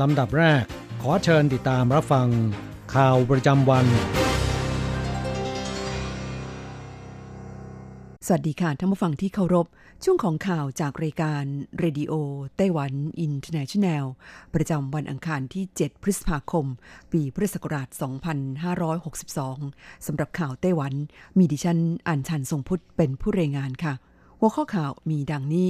ลำดับแรก ขอเชิญติดตามรับฟัง ข่าวประจำวัน สวัสดีค่ะท่านผู้ฟังที่เคารพ ช่วงของข่าวจากรายการเรดิโอไต้หวันอินเทอร์เนชันแนลประจำวันอังคารที่ 7 พฤษภาคม ปีพุทธศักราช 2562 สำหรับข่าวไต้หวัน มีดิฉันอัญชันทรงพุทธเป็นผู้รายงานค่ะ หัวข้อข่าวมีดังนี้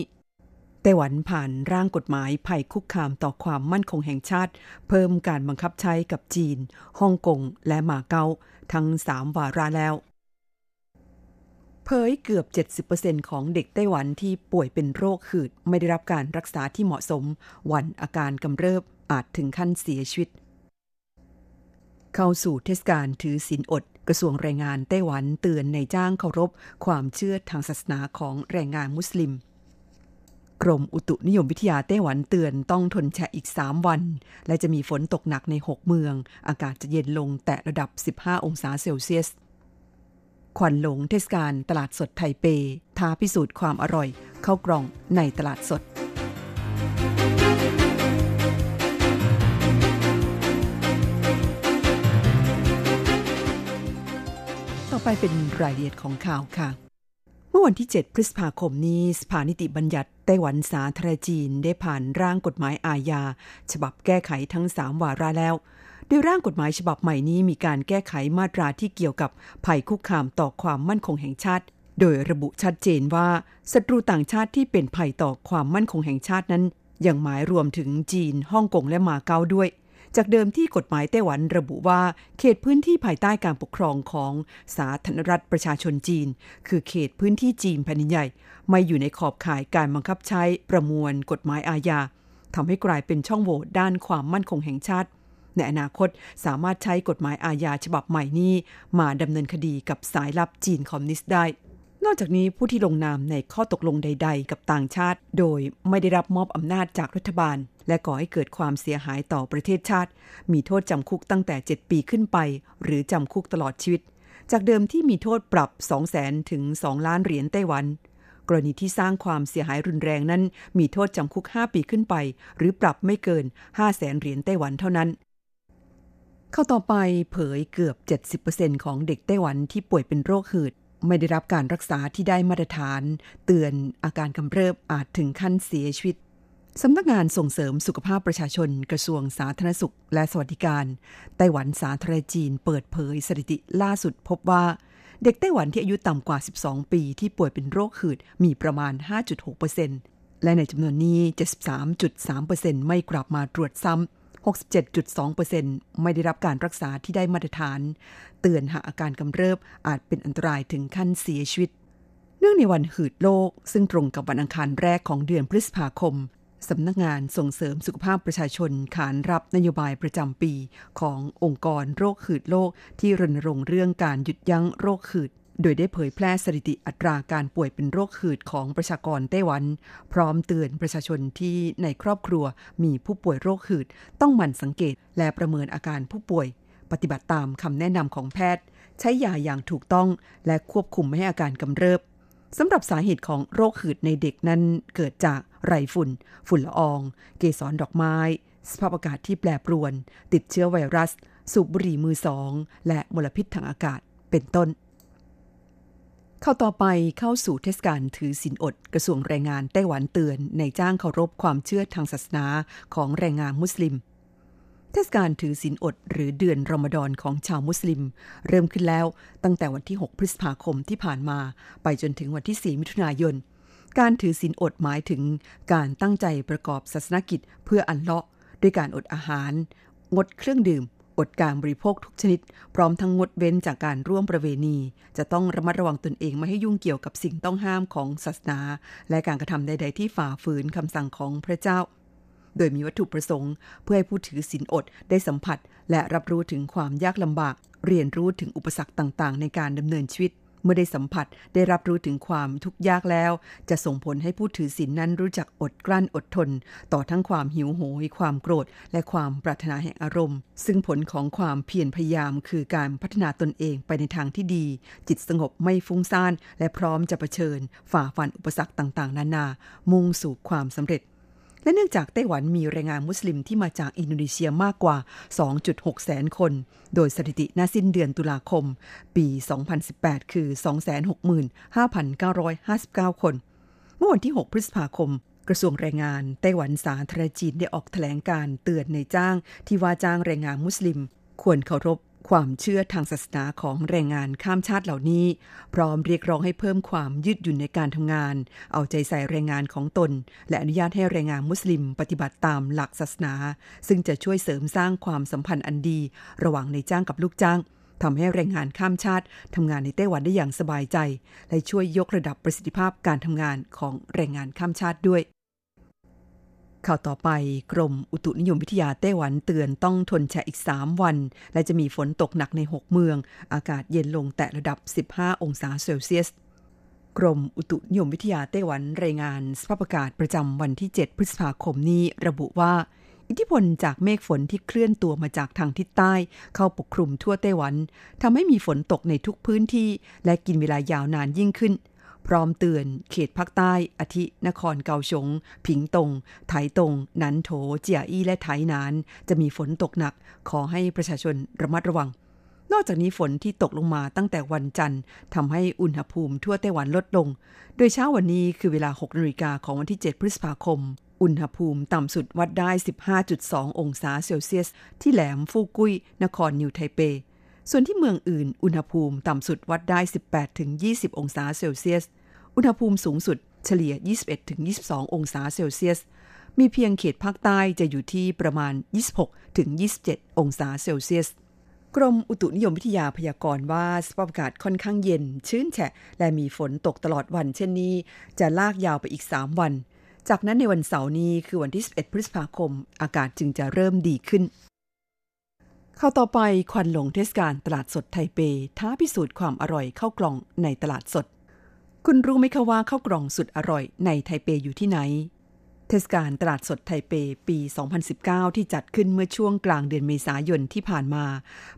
ไต้หวันผ่านร่างกฎหมายภัยคุกคามต่อความมั่นคงแห่งชาติ เพิ่มการบังคับใช้กับจีนฮ่องกงและมาเก๊าทั้ง 3 วาระแล้ว เผยเกือบ 70%ของเด็กไต้หวันที่ป่วยเป็นโรคหืด ไม่ได้รับการรักษาที่เหมาะสม วันอาการกำเริบอาจถึงขั้นเสียชีวิต เข้าสู่เทศกาลถือศีลอดกระทรวงแรงงานไต้หวันเตือนในจ้างเคารพ ความเชื่อทางศาสนาของแรงงานมุสลิม กรมอุตุนิยมวิทยาไต้หวันเตือนต้องทนแฉะอีก 3 วัน และจะมีฝนตกหนักใน 6 เมือง อากาศจะเย็นลงแต่ระดับ 15 องศาเซลเซียสควันหลงเทศกาลตลาดสดไทเปท้าพิสูจน์ความอร่อยเข้ากล่องในตลาดสด ต่อไปเป็นรายละเอียดของข่าวค่ะ มื่อวันที่ 7 พฤษภาคมนี้สภานิติบัญญัติไต้หวันสาธารณจีนได้ผ่านร่างกฎหมายอาญา ฉบับแก้ไขทั้ง 3 วาระแล้ว โดยร่างกฎหมายฉบับใหม่นี้มีการแก้ไขมาตราที่เกี่ยวกับภัยคุกคามต่อความมั่นคงแห่งชาติ โดยระบุชัดเจนว่าศัตรูต่างชาติที่เป็นภัยต่อความมั่นคงแห่งชาตินั้น ยังหมายรวมถึงจีนฮ่องกงและมาเก๊าด้วย จากเดิมที่กฎหมายไต้หวันระบุว่า เขตพื้นที่ภายใต้การปกครองของสาธารณรัฐประชาชนจีน คือเขตพื้นที่จีนแผ่นใหญ่ ไม่อยู่ในขอบข่ายการบังคับใช้ประมวลกฎหมายอาญาทำให้กลายเป็นช่องโหว่ด้านความมั่นคงแห่งชาติ ในอนาคตสามารถใช้กฎหมายอาญาฉบับใหม่นี้ มาดำเนินคดีกับสายลับจีนคอมมิวนิสต์ได้ นอกจากนี้ผู้ที่ลงนามในข้อตกลงใด ๆ กับต่างชาติ โดยไม่ได้รับมอบอำนาจจากรัฐบาล และก่อให้เกิดความเสียหายต่อประเทศชาติ มีโทษจำคุกตั้งแต่ 7 ปีขึ้นไป หรือจำคุกตลอดชีวิต จากเดิมที่มีโทษปรับ 2 0 0 0 0 0ถึง 2 ล้านเหรียญไต้หวัน กรณีที่สร้างความเสียหายรุนแรงนั้น มีโทษจำคุก 5 ปีขึ้นไป หรือปรับไม่เกิน 5 0 0แสนเหรียญไต้หวันเท่านั้นเข้าต่อไปเผยเกือบ 70%ของเด็กไต้หวันที่ป่วยเป็นโรคหืด ไม่ได้รับการรักษาที่ได้มาตรฐาน เตือนอาการกำเริบอาจถึงขั้นเสียชีวิตสำนักงานส่งเสริมสุขภาพประชาชนกระทรวงสาธารณสุขและสวัสดิการ ไต้หวันสาธารณจีนเปิดเผยสถิติล่าสุดพบว่า เด็กไต้หวันที่อายุต่ำกว่า 12 ปีที่ป่วยเป็นโรคหืดมีประมาณ 5.6%และในจำนวนนี้ 73.3%ไม่กลับมาตรวจซ้ำ 67.2%ไม่ได้รับการรักษาที่ได้มาตรฐาน เตือนหากอาการกำเริบอาจเป็นอันตรายถึงขั้นเสียชีวิต เนื่องในวันหืดโลก ซึ่งตรงกับวันอังคารแรกของเดือนพฤษภาคมสำนักงานส่งเสริมสุขภาพประชาชนขานรับนโยบายประจำปี ขององค์กรโรคหืดโลกที่รณรงค์เรื่องการหยุดยั้งโรคหืด โดยได้เผยแพร่สถิติอัตราการป่วยเป็นโรคหืดของประชากรไต้หวัน พร้อมเตือนประชาชนที่ในครอบครัวมีผู้ป่วยโรคหืด ต้องหมั่นสังเกตและประเมินอาการผู้ป่วย ปฏิบัติตามคำแนะนำของแพทย์ ใช้ยาอย่างถูกต้องและควบคุมไม่ให้อาการกำเริบสำหรับสาเหตุของโรคหืดในเด็กนั้นเกิดจากไรฝุ่น ฝุ่นละออง เกสรดอกไม้ สภาพอากาศที่แปรปรวน ติดเชื้อไวรัส สูบบุหรี่มือสอง และมลพิษทางอากาศ เป็นต้น เข้าต่อไปเข้าสู่เทศกาลถือศีลอดกระทรวงแรงงานไต้หวันเตือนในจ้างเคารพความเชื่อทางศาสนาของแรงงานมุสลิม เทศกาลถือศีลอด หรือเดือนรอมฎอนของชาวมุสลิม เริ่มขึ้นแล้วตั้งแต่วันที่ 6 พฤษภาคมที่ผ่านมา ไปจนถึงวันที่ 4 มิถุนายน การถือศีลอดหมายถึงการตั้งใจประกอบศาสนกิจเพื่ออันเลาะด้วยการอดอาหาร งดเครื่องดื่ม อดการบริโภคทุกชนิด พร้อมทั้งงดเว้นจากการร่วมประเวณี จะต้องระมัดระวังตนเองไม่ให้ยุ่งเกี่ยวกับสิ่งต้องห้ามของศาสนา และการกระทำใด ๆ ที่ฝ่าฝืนคำสั่งของพระเจ้า โดยมีวัตถุประสงค์ เพื่อให้ผู้ถือศีลอดได้สัมผัส และรับรู้ถึงความยากลำบาก เรียนรู้ถึงอุปสรรคต่างๆ ในการดำเนินชีวิต เมื่อได้สัมผัสได้รับรู้ถึงความทุกข์ยากแล้ว จะส่งผลให้ผู้ถือศีลนนั้นรู้จักอดกลั้นอดทน ต่อทั้งความหิวโหย ความโกรธ และความปรารถนาแห่งอารมณ์ ซึ่งผลของความเพียรพยายามคือการพัฒนาตนเองไปในทางที่ดี จิตสงบไม่ฟุ้งซ่าน และพร้อมจะะเผชิญ ฝ่าฟันอุปสรรคต่างๆ นานา มุ่งสู่ความสำเร็จ และเนื่องจากไต้หวันมีแรงงานมุสลิมที่มาจากอินโดนีเซียมากกว่า 2.6 แสนคน โดยสถิติหน้าสิ้นเดือนตุลาคม ปี 2018 คือ 265,959 คน เมื่อวันที่ 6 พฤษภาคมกระทรวงแรงงานไต้หวันสาธารณจีนได้ออกแถลงการเตือนในจ้างที่ว่าจ้างแรงงานมุสลิม ควรเคารพ ความเชื่อทางศาสนาของแรงงานข้ามชาติเหล่านี้ พร้อมเรียกร้องให้เพิ่มความยืดหยุ่นในการทำงาน เอาใจใส่แรงงานของตน และอนุญาตให้แรงงานมุสลิมปฏิบัติตามหลักศาสนา ซึ่งจะช่วยเสริมสร้างความสัมพันธ์อันดี ระหว่างในจ้างกับลูกจ้างทำให้แรงงานข้ามชาติทำงานในไต้หวันได้อย่างสบายใจ และช่วยยกระดับประสิทธิภาพการทำงานของแรงงานข้ามชาติด้วย ข่าวต่อไปกรมอุตุนิยมวิทยาไต้หวันเตือนต้องทนแฉะอีก 3 วัน และจะมีฝนตกหนักใน 6 เมือง อากาศเย็นลงแต่ระดับ 15 องศาเซลเซียส กรมอุตุนิยมวิทยาไต้หวันรายงานสภาพอากาศประจำวันที่ 7 พฤษภาคมนี้ ระบุว่า อิทธิพลจากเมฆฝนที่เคลื่อนตัวมาจากทางทิศใต้ เข้าปกคลุมทั่วไต้หวันทำให้มีฝนตกในทุกพื้นที่ และกินเวลายาวนานยิ่งขึ้น พร้อมเตือน เขตภาคใต้อาทิ นครเกาสงผิงตง ไถตง นันโถ เจียอี้ และไถนาน จะมีฝนตกหนัก ขอให้ประชาชนระมัดระวัง นอกจากนี้ฝนที่ตกลงมาตั้งแต่วันจันทร์ทำให้อุณหภูมิทั่วไต้หวันลดลง โดยเช้าวันนี้คือเวลา 6นาฬิกาของวันที่ 7 พฤษภาคม อุณหภูมิต่ำสุดวัดได้ 15.2 องศาเซลเซียส ที่แหลมฟูกุ้ย นครนิวไทเป ส่วนที่เมืองอื่น อุณหภูมิต่ำสุดวัดได้ 18-20 องศาเซลเซียส อุณหภูมิสูงสุดเฉลี่ย 21-22 องศาเซลเซียส มีเพียงเขตภาคใต้จะอยู่ที่ประมาณ 26-27 องศาเซลเซียส กรมอุตุนิยมวิทยาพยากรณ์ว่าสภาพอากาศค่อนข้างเย็น ชื้นแฉะ และมีฝนตกตลอดวันเช่นนี้ จะลากยาวไปอีก 3 วัน จากนั้นในวันเสาร์นี้คือวันที่ 11 พฤษภาคม อากาศจึงจะเริ่มดีขึ้น ข้าต่อไปควันหลงเทศกาลตลาดสดไทเป ท้าพิสูจน์ความอร่อยข้าวกล่องในตลาดสด คุณรู้ไหมคะว่าข้าวกล่องสุดอร่อยในไทเปอยู่ที่ไหน เทศกาลตลาดสดไทเปปี 2019 ที่จัดขึ้นเมื่อช่วงกลางเดือนเมษายนที่ผ่านมา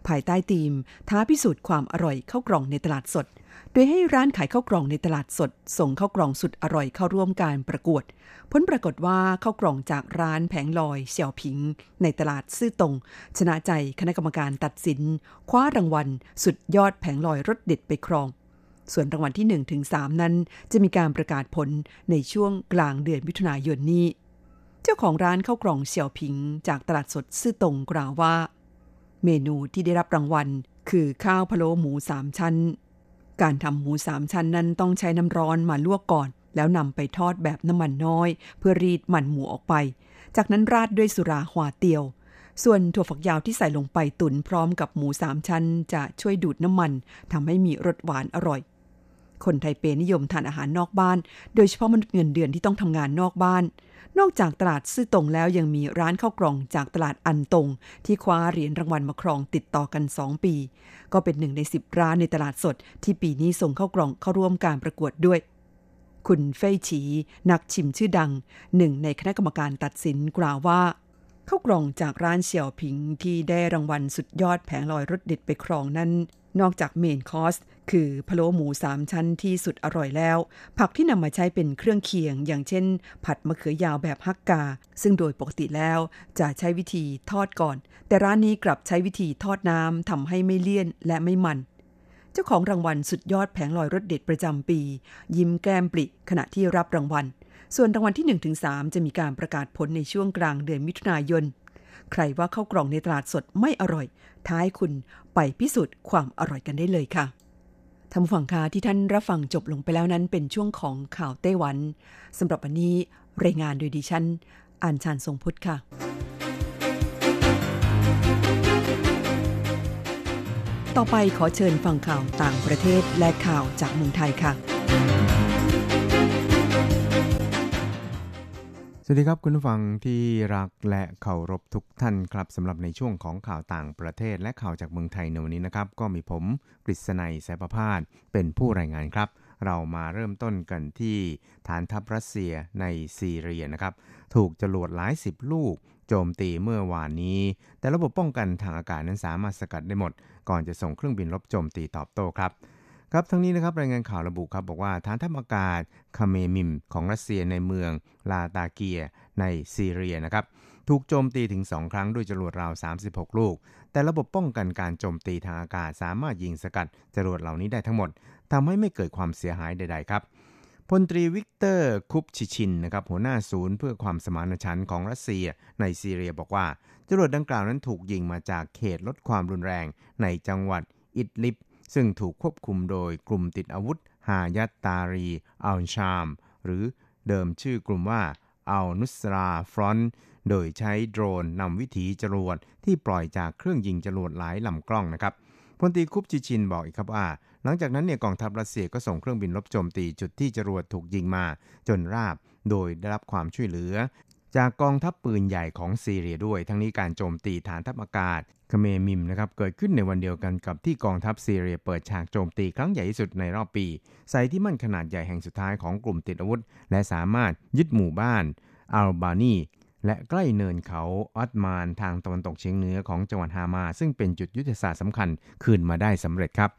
ภายใต้ธีม ท้าพิสูจน์ความอร่อยข้าวกล่องในตลาดสด โดยให้ร้านขายข้าวกล่องในตลาดสด ส่งข้าวกล่องสุดอร่อยเข้าร่วมการประกวด ผลปรากฏว่าข้าวกล่องจากร้านแผงลอยเสี่ยวผิง ในตลาดซื่อตรง ชนะใจคณะกรรมการตัดสิน คว้ารางวัล สุดยอดแผงลอยรสเด็ดไปครอง ส่วนรางวัลที่1ถึง3นั้น จะมีการประกาศผลในช่วงกลางเดือนมิถุนายนนี้ เจ้าของร้านข้าวกล่องเสี่ยวผิง จากตลาดสดซื่อตรงกล่าวว่า เมนูที่ได้รับรางวัล คือข้าวพะโล้หมูสามชั้น การทำหมูสามชั้นนั้นต้องใช้น้ำร้อนมาลวกก่อน แล้วนำไปทอดแบบน้ำมันน้อย เพื่อรีดมันหมูออกไป จากนั้นราดด้วยสุราหวาเตียว ส่วนถั่วฝักยาวที่ใส่ลงไปตุ๋นพร้อมกับหมูสามชั้น จะช่วยดูดน้ำมันทำให้มีรสหวานอร่อย คนไทยเปนิยมทานอาหารนอกบ้าน โดยเฉพาะมนุษย์เงินเดือนที่ต้องทำงานนอกบ้าน นอกจากตลาดซื่อตรงแล้วยังมีร้านข้าวกล่องจากตลาดอันตง ที่คว้าเหรียญรางวัลมาครองติดต่อกัน 2 ปี ก็เป็นหนึ่งใน 10 ร้านในตลาดสด ที่ปีนี้ส่งข้าวกล่องเข้าร่วมการประกวดด้วย คุณเฟยฉี นักชิมชื่อดัง หนึ่งในคณะกรรมการตัดสินกล่าวว่า ข้าวกล่องจากร้านเสี่ยวผิงที่ได้รางวัลสุดยอดแผงลอยรสเด็ดไปครองนั้น นอกจากเมนคอร์สคือพะโล้หมูสามชั้นที่สุดอร่อยแล้ว ผักที่นำมาใช้เป็นเครื่องเคียง อย่างเช่น ผัดมะเขือยาวแบบฮักกา ซึ่งโดยปกติแล้วจะใช้วิธีทอดก่อน แต่ร้านนี้กลับใช้วิธีทอดน้ำทำให้ไม่เลี่ยนและไม่มันเจ้าของรางวัลสุดยอดแผงลอยรสเด็ดประจำปี ยิ้มแก้มปริขณะที่รับรางวัล ส่วนรางวัลที่ 1-3 จะมีการประกาศผลในช่วงกลางเดือนมิถุนายน ใครว่าเข้ากล่องในตลาดสดไม่อร่อย ท้ายคุณไปพิสูจน์ความอร่อยกันได้เลยค่ะท่านผู้ฟังคะที่ท่านรับฟังจบลงไปแล้วนั้นเป็นช่วงของข่าวไต้หวันสำหรับวันนี้รายงานโดยดิฉันอัญชันทรงพุทธค่ะต่อไปขอเชิญฟังข่าวต่างประเทศและข่าวจากเมืองไทยค่ะ สวัสดีครับคุณผู้ฟังที่รักและเคารพทุกท่านครับสำหรับในช่วงของข่าวต่างประเทศและข่าวจากเมืองไทยในวันนี้นะครับ ก็มีผมกฤษณัยสายประพาสเป็นผู้รายงานครับ เรามาเริ่มต้นกันที่ฐานทัพรัสเซียในซีเรียนะครับ ถูกจรวดหลายสิบลูก โจมตีเมื่อวานนี้ แต่ระบบป้องกันทางอากาศนั้นสามารถสกัดได้หมด ก่อนจะส่งเครื่องบินรบโจมตีตอบโต้ครับ ครับทั้งนี้นะครับรายงานข่าวระบุครับบอกว่าฐานทัพอากาศคเมมิมของรัสเซียในเมืองลาตาเกียในซีเรียนะครับถูกโจมตีถึง 2 ครั้งด้วยจรวดราว 36 ลูก แต่ระบบป้องกันการโจมตีทางอากาศสามารถยิงสกัดจรวดเหล่านี้ได้ทั้งหมดทำให้ไม่เกิดความเสียหายใด ๆ ครับพลตรีวิกเตอร์คุปชิชินนะครับหัวหน้าศูนย์เพื่อความสมานฉันท์ของรัสเซียในซีเรียบอกว่าจรวดดังกล่าวนั้นถูกยิงมาจากเขตลดความรุนแรงในจังหวัดอิดลิบ ซึ่งถูกควบคุมโดยกลุ่มติดอาวุธฮายัตตารีอัลชาม หรือเดิมชื่อกลุ่มว่าอัลนุสราฟรอนโดยใช้โดรนนำวิถีจรวดที่ปล่อยจากเครื่องยิงจรวดหลายลำกล้องนะครับพลตรีคุปชิชินบอกอีกครับว่า หลังจากนั้นเนี่ยกองทัพรัสเซียก็ส่งเครื่องบินรบโจมตีจุดที่จรวดถูกยิงมา จนราบโดยได้รับความช่วยเหลือ จากกองทัพปืนใหญ่ของซีเรียด้วย ทั้งนี้การโจมตีฐานทัพอากาศคเมมิมนะครับเกิดขึ้นในวันเดียวกันกับที่กองทัพซีเรียเปิดฉากโจมตีครั้งใหญ่ที่สุดในรอบปี ใส่ที่มั่นขนาดใหญ่แห่งสุดท้ายของกลุ่มติดอาวุธ และสามารถยึดหมู่บ้านอัลบานีและใกล้เนินเขาออตมานทางตะวันตกเฉียงเหนือของจังหวัดฮามา ซึ่งเป็นจุดยุทธศาสตร์สำคัญคืนมาได้สำเร็จครับ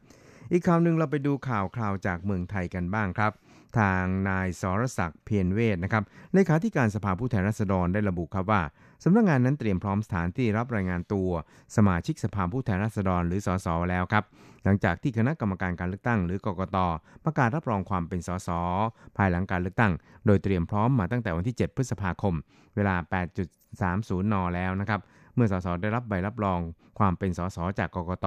อีกข่าวหนึ่งเราไปดูข่าวคราวจากเมืองไทยกันบ้างครับ ทางนายสรศักดิ์เพียรเวทนะครับเลขาธิการสภาผู้แทนราษฎรได้ระบุครับว่าสำนักงงานนั้นเตรียมพร้อมสถานที่รับรายงานตัว สมาชิกสภาผู้แทนราษฎรหรือสสแล้วครับ หลังจากที่คณะกรรมการการเลือกตั้ง หรือกกตประกาศรับรองความเป็นสสภายหลังการเลือกตั้ง โดยเตรียมพร้อมมาตั้งแต่วันที่ 7 พฤษภาคม เวลา 8.30 น แล้วนะครับ มื่อสสได้รับใบรับรอง ความเป็นสสจากกกต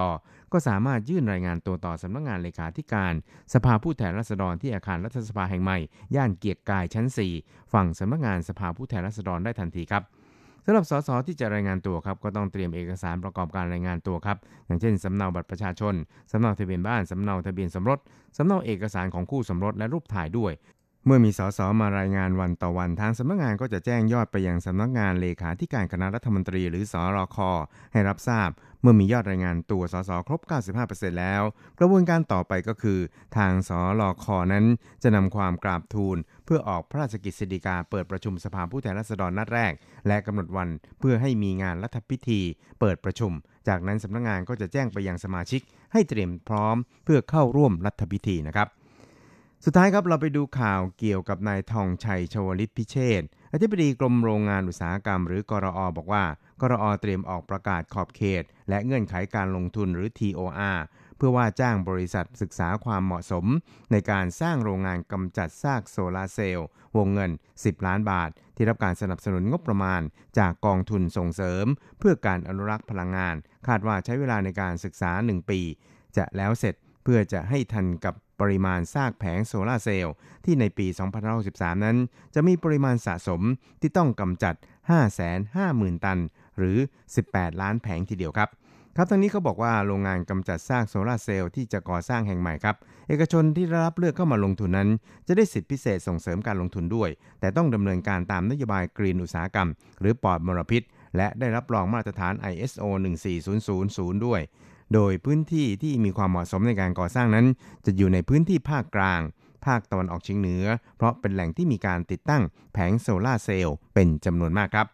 ก็สามารถยื่นรายงานตัวต่อสำนักงงานเลขาธิการ สภาผู้แทนราษฎรที่อาคารรัฐสภาแห่งใหม่ ย่านเกียรติกายชั้น 4 ฝั่งสำนักงานสภาผู้แทนราษฎรได้ทันทีครับสำหรับสสที่จะรายงานตัวครับก็ต้องเตรียมเอกสารประกอบการรายงานตัวครับ อย่างเช่นสำเนาบัตรประชาชน สำเนาทะเบียนบ้าน สำเนาทะเบียนสมรส สำเนาเอกสารของคู่สมรสและรูปถ่ายด้วย เมื่อมีสสมารายงานวันต่อวันทางสำนักงานก็จะแจ้งยอดไปยังสำนักงานเลขาธิการคณะรัฐมนตรีหรือสอรคให้รับทราบ เมื่อมียอดรายงานตัวสสครบ 95%แล้ว กระบวนการต่อไปก็คือ ทางสอรคนั้นจะนำความกราบทูล เพื่อออกพระราชกิจสิริกาเปิดประชุมสภาผู้แทนราษฎรนัดแรก และกำหนดวันเพื่อให้มีงานรัฐพิธี เปิดประชุม จากนั้นสำนักงานก็จะแจ้งไปยังสมาชิก ให้เตรียมพร้อม เพื่อเข้าร่วมรัฐพิธีนะครับ สุดท้ายครับเราไปดูข่าวเกี่ยวกับนายทองชัยชวลิตพิเชษอธิบดีกรมโรงงานอุตสาหกรรม หรือกรออบอกว่ากรออเตรียมออกประกาศขอบเขต และเงื่อนไขการลงทุนหรือ TOR เพื่อว่าจ้างบริษัทศึกษาความเหมาะสม ในการสร้างโรงงานกำจัดซากโซลาเซลล์ วงเงิน 10 ล้านบาท ที่รับการสนับสนุนงบประมาณ จากกองทุนส่งเสริม เพื่อการอนุรักษ์พลังงาน คาดว่าใช้เวลาในการศึกษา 1 ปี จะแล้วเสร็จเพื่อจะให้ทันกับ ปริมาณซากแผงโซลาเซลล์ที่ในปี 2063นั้น จะมีปริมาณสะสมที่ต้องกำจัด 550,000 ตัน หรือ 18 ล้านแผงทีเดียวครับครับทั้งนี้เขาบอกว่าโรงงานกำจัดซากโซลาเซลล์ที่จะก่อสร้างแห่งใหม่ครับ เอกชนที่รับเลือกเข้ามาลงทุนนั้น จะได้สิทธิพิเศษส่งเสริมการลงทุนด้วย แต่ต้องดำเนินการตามนโยบาย green อุตสาหกรรม หรือปลอดมลพิษ และได้รับรองมาตรฐาน ISO 14000 ด้วย โดยพื้นที่ที่มีความเหมาะสมในการก่อสร้างนั้น จะอยู่ในพื้นที่ภาคกลาง ภาคตะวันออกเฉียงเหนือ เพราะเป็นแหล่งที่มีการติดตั้งแผงโซลาเซลล์เป็นจำนวนมากครับ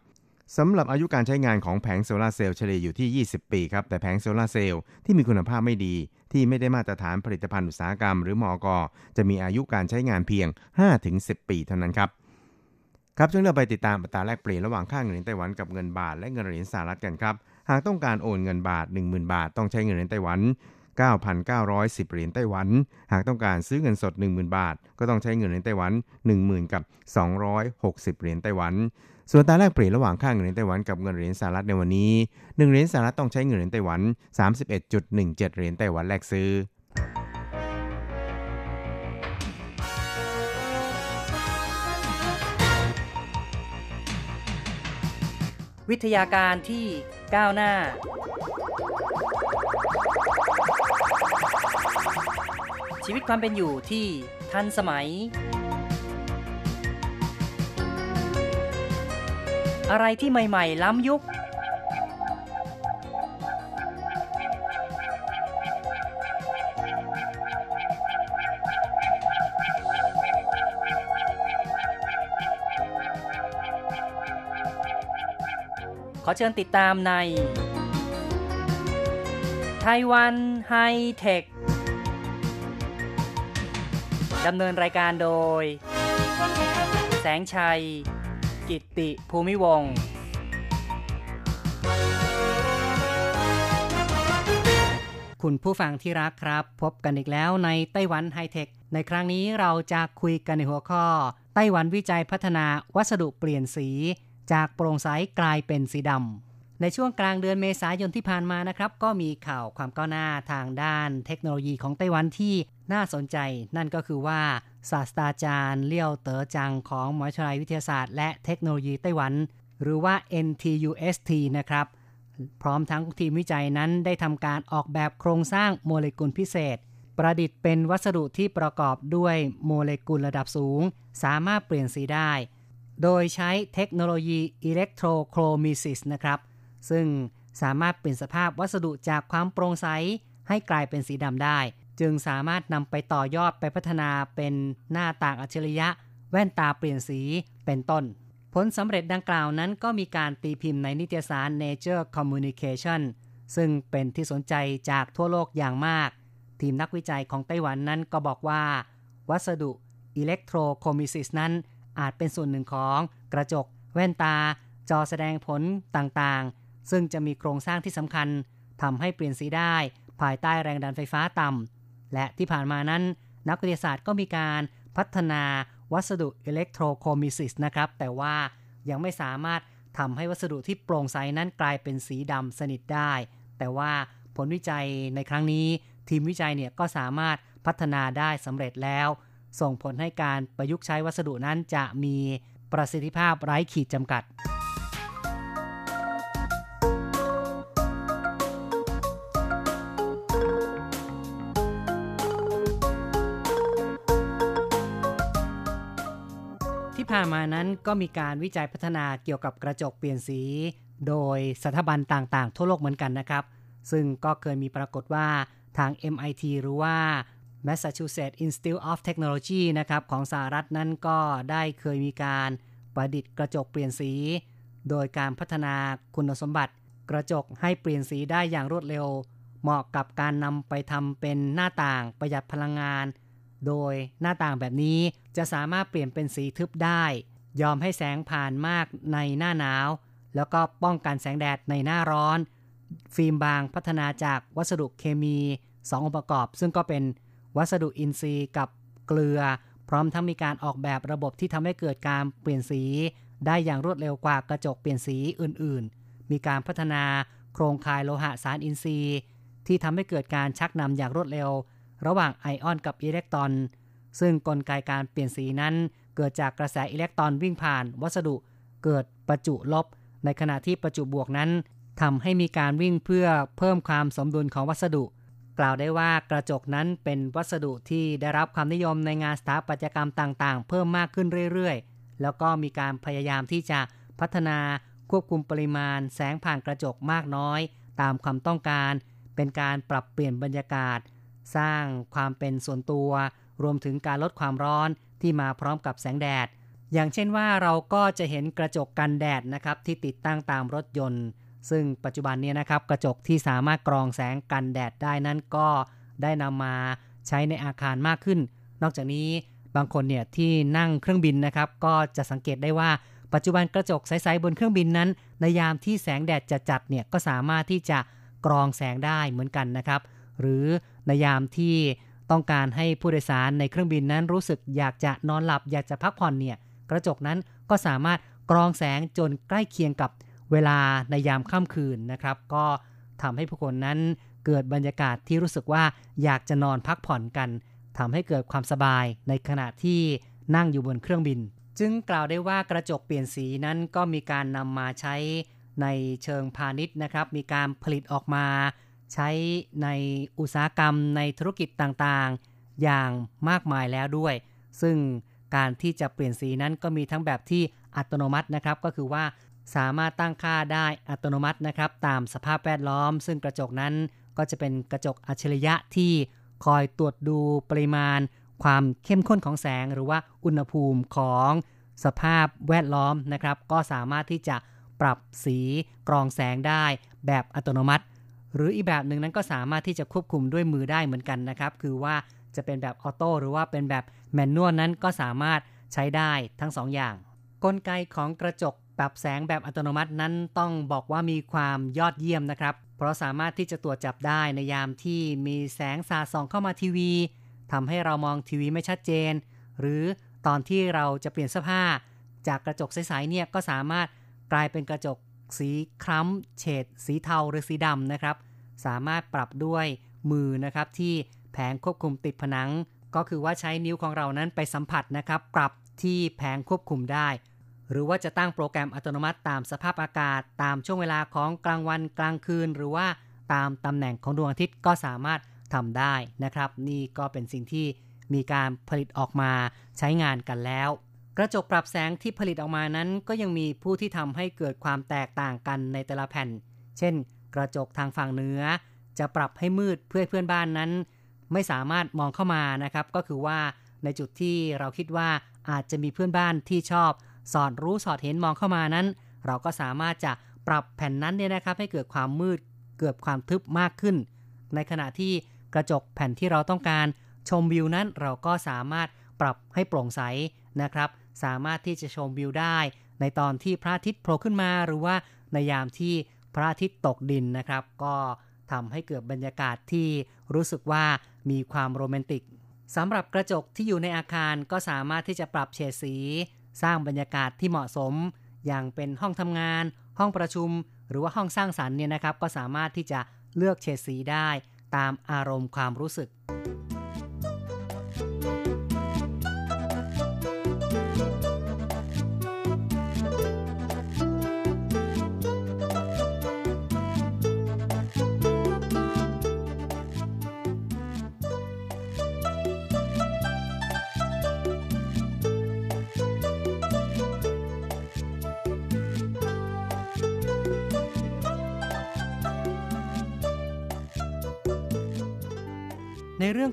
สำหรับอายุการใช้งานของแผงโซลาเซลล์เฉลี่ยอยู่ที่ 20 ปีครับ แต่แผงโซลาเซลล์ที่มีคุณภาพไม่ดี ที่ไม่ได้มาตรฐานผลิตภัณฑ์อุตสาหกรรม หรือมอกจะมีอายุการใช้งานเพียง 5-10 ปีเท่านั้นครับครับช่วงเราไปติดตามอัตราแลกเปลี่ยนระหว่างค่าเงินเหรียญไต้หวันกับเงินบาทและเงินเหรียญสหรัฐกันครับ หากต้องการโอนเงินบาท 10,000 บาท ต้องใช้เงินเหรียญไต้หวัน 9,910 เหรียญไต้หวัน หากต้องการซื้อเงินสด 10,000 บาท ก็ต้องใช้เงินเหรียญไต้หวัน 10,000กับ260 เหรียญไต้หวัน ส่วนตาแลกเปลี่ยนระหว่างค่าเงินเหรียญไต้หวันกับเงินเหรียญสหรัฐในวันนี้ 1 เหรียญสหรัฐต้องใช้เงินเหรียญไต้หวัน 31.17 เหรียญไต้หวันแลกซื้อวิทยาการที่ ก้าวหน้า ชีวิตความเป็นอยู่ที่ทันสมัย อะไรที่ใหม่ ๆ ล้ำยุค เชิญติดตามในไต้หวันไฮเทค ดำเนินรายการโดย แสงชัย กิตติภูมิวงศ์คุณผู้ฟังที่รักครับ พบกันอีกแล้วในไต้หวันไฮเทค ในครั้งนี้เราจะคุยกันในหัวข้อ ไต้หวันวิจัยพัฒนาวัสดุเปลี่ยนสี จากโปร่งใสกลายเป็นสีดำในช่วงกลางเดือนเมษายนที่ผ่านมานะครับ ก็มีข่าวความก้าวหน้าทางด้านเทคโนโลยีของไต้หวันที่น่าสนใจ นั่นก็คือว่าศาสตราจารย์เลี่ยวเต๋อจังของมหาวิทยาลัยวิทยาศาสตร์และเทคโนโลยีไต้หวัน หรือว่า NTUST นะครับ พร้อมทั้งทีมวิจัยนั้นได้ทำการออกแบบโครงสร้างโมเลกุลพิเศษ ประดิษฐ์เป็นวัสดุที่ประกอบด้วยโมเลกุลระดับสูง สามารถเปลี่ยนสีได้ โดยใช้เทคโนโลยีอิเล็กโทรโครมิซิสนะครับ ซึ่งสามารถเปลี่ยนสภาพวัสดุจากความโปร่งใส ให้กลายเป็นสีดำได้ จึงสามารถนำไปต่อยอดไปพัฒนาเป็นหน้าต่างอัจฉริยะ แว่นตาเปลี่ยนสีเป็นต้น ผลสำเร็จดังกล่าวนั้นก็มีการตีพิมพ์ในนิตยสาร Nature Communication ซึ่งเป็นที่สนใจจากทั่วโลกอย่างมาก ทีมนักวิจัยของไต้หวันนั้นก็บอกว่า วัสดุอิเล็กโทรโคมิซิสนั้น อาจเป็นส่วนหนึ่งของกระจก แว่นตา จอแสดงผลต่างๆ ซึ่งจะมีโครงสร้างที่สำคัญทำให้เปลี่ยนสีได้ ภายใต้แรงดันไฟฟ้าต่ำและที่ผ่านมานั้น นักวิทยาศาสตร์ก็มีการพัฒนาวัสดุอิเล็กโทรโคมิซิสนะครับ แต่ว่ายังไม่สามารถทำให้วัสดุที่โปร่งใสนั้นกลายเป็นสีดำสนิทได้ แต่ว่าผลวิจัยในครั้งนี้ ทีมวิจัยเนี่ยก็สามารถพัฒนาได้สำเร็จแล้ว ส่งผลให้การประยุกต์ใช้วัสดุนั้นจะมีประสิทธิภาพไร้ขีดจำกัด ที่ผ่านมานั้นก็มีการวิจัยพัฒนาเกี่ยวกับกระจกเปลี่ยนสี โดยสถาบันต่างๆ ทั่วโลกเหมือนกันนะครับ ซึ่งก็เคยมีปรากฏว่าทาง MIT หรือว่า Massachusetts Institute of Technology นะครับของสหรัฐนั้นก็ได้เคยมีการประดิษฐ์กระจกเปลี่ยนสี โดยการพัฒนาคุณสมบัติ กระจกให้เปลี่ยนสีได้อย่างรวดเร็ว เหมาะกับการนำไปทำเป็นหน้าต่างประหยัดพลังงาน โดยหน้าต่างแบบนี้จะสามารถเปลี่ยนเป็นสีทึบได้ ยอมให้แสงผ่านมากในหน้าหนาว แล้วก็ป้องกันแสงแดดในหน้าร้อน ฟิล์มบางพัฒนาจากวัสดุเคมี 2 องค์ประกอบ ซึ่งก็เป็น วัสดุอินทรีย์กับเกลือ พร้อมทั้งมีการออกแบบระบบที่ทำให้เกิดการเปลี่ยนสี ได้อย่างรวดเร็วกว่ากระจกเปลี่ยนสีอื่นๆ มีการพัฒนาโครงข่ายโลหะสารอินทรีย์ ที่ทำให้เกิดการชักนำอย่างรวดเร็ว ระหว่างไอออนกับอิเล็กตรอน ซึ่งกลไกการเปลี่ยนสีนั้น เกิดจากกระแสอิเล็กตรอนวิ่งผ่าน วัสดุเกิดประจุลบ ในขณะที่ประจุบวกนั้นทำให้มีการวิ่งเพื่อเพิ่มความสมดุลของวัสดุ กล่าวได้ว่ากระจกนั้นเป็นวัสดุที่ได้รับความนิยมในงานสถาปัตยกรรมต่างๆ เพิ่มมากขึ้นเรื่อยๆ แล้วก็มีการพยายามที่จะพัฒนาควบคุมปริมาณ แสงผ่านกระจกมากน้อย ตามความต้องการ เป็นการปรับเปลี่ยนบรรยากาศ สร้างความเป็นส่วนตัว รวมถึงการลดความร้อนที่มาพร้อมกับแสงแดด อย่างเช่นว่าเราก็จะเห็นกระจกกันแดดนะครับที่ติดตั้งตามรถยนต์ ซึ่งปัจจุบันนี้นะครับกระจกที่สามารถกรองแสงกันแดดได้นั้นก็ได้นำมาใช้ในอาคารมากขึ้น นอกจากนี้บางคนเนี่ยที่นั่งเครื่องบินนะครับก็จะสังเกตได้ว่าปัจจุบันกระจกใสๆบนเครื่องบินนั้น ในยามที่แสงแดดจะจัดเนี่ยก็สามารถที่จะกรองแสงได้เหมือนกันนะครับ หรือในยามที่ต้องการให้ผู้โดยสารในเครื่องบินนั้นรู้สึกอยากจะนอนหลับอยากจะพักผ่อนเนี่ยกระจกนั้นก็สามารถกรองแสงจนใกล้เคียงกับ เวลาในยามค่ำคืนนะครับ ก็ทำให้ผู้คนนั้นเกิดบรรยากาศที่รู้สึกว่าอยากจะนอนพักผ่อนกันทำให้เกิดความสบายในขณะที่นั่งอยู่บนเครื่องบิน จึงกล่าวได้ว่ากระจกเปลี่ยนสีนั้นก็มีการนำมาใช้ในเชิงพาณิชย์นะครับ มีการผลิตออกมา ใช้ในอุตสาหกรรมในธุรกิจต่างๆ อย่างมากมายแล้วด้วย ซึ่งการที่จะเปลี่ยนสีนั้นก็มีทั้งแบบที่อัตโนมัตินะครับ ก็คือว่า สามารถตั้งค่าได้อัตโนมัตินะครับ ตามสภาพแวดล้อม ซึ่งกระจกนั้นก็จะเป็นกระจกอัจฉริยะที่คอยตรวจดูปริมาณ ความเข้มข้นของแสง หรือว่าอุณหภูมิของสภาพแวดล้อมนะครับ ก็สามารถที่จะปรับสีกรองแสงได้แบบอัตโนมัติ หรืออีกแบบหนึ่งนั้นก็สามารถที่จะควบคุมด้วยมือได้เหมือนกันนะครับ คือว่าจะเป็นแบบออโต้หรือว่าเป็นแบบแมนนวลนั้นก็สามารถใช้ได้ทั้ง2ออย่าง กลไกของกระจก ปรับแสงแบบอัตโนมัตินั้นต้องบอกว่ามีความยอดเยี่ยมนะครับ เพราะสามารถที่จะตรวจจับได้ในยามที่มีแสงสาดส่องเข้ามาทีวีทำให้เรามองทีวีไม่ชัดเจน หรือตอนที่เราจะเปลี่ยนเสื้อผ้า จากกระจกใสๆเนี่ยก็สามารถกลายเป็นกระจกสีคล้ำเฉดสีเทาหรือสีดำนะครับ สามารถปรับด้วยมือนะครับที่แผงควบคุมติดผนัง ก็คือว่าใช้นิ้วของเรานั้นไปสัมผัสนะครับ ปรับที่แผงควบคุมได้ หรือว่าจะตั้งโปรแกรมอัตโนมัติตามสภาพอากาศ ตามช่วงเวลาของกลางวันกลางคืน หรือว่าตามตำแหน่งของดวงอาทิตย์ก็สามารถทำได้นะครับ นี่ก็เป็นสิ่งที่มีการผลิตออกมาใช้งานกันแล้ว กระจกปรับแสงที่ผลิตออกมานั้นก็ยังมีผู้ที่ทำให้เกิดความแตกต่างกันในแต่ละแผ่น เช่น กระจกทางฝั่งเหนือ จะปรับให้มืดเพื่อเพื่อนบ้านนั้น ไม่สามารถมองเข้ามานะครับ ก็คือว่าในจุดที่เราคิดว่าอาจจะมีเพื่อนบ้านที่ชอบ สอดรู้สอดเห็นมองเข้ามานั้น เราก็สามารถจะปรับแผ่นนั้นเนี่ยนะครับ ให้เกิดความมืดเกิดความทึบมากขึ้น ในขณะที่กระจกแผ่นที่เราต้องการชมวิวนั้นเราก็สามารถปรับให้โปร่งใสนะครับ สามารถที่จะชมวิวได้ ในตอนที่พระอาทิตย์โผล่ขึ้นมาหรือว่าในยามที่พระอาทิตย์ตกดินนะครับ ก็ทำให้เกิดบรรยากาศที่รู้สึกว่ามีความโรแมนติกสำหรับกระจกที่อยู่ในอาคารก็สามารถที่จะปรับเฉดสี สร้างบรรยากาศที่เหมาะสม อย่างเป็นห้องทำงาน ห้องประชุม หรือว่าห้องสร้างสรรค์เนี่ยนะครับ ก็สามารถที่จะเลือกเฉดสีได้ตามอารมณ์ความรู้สึก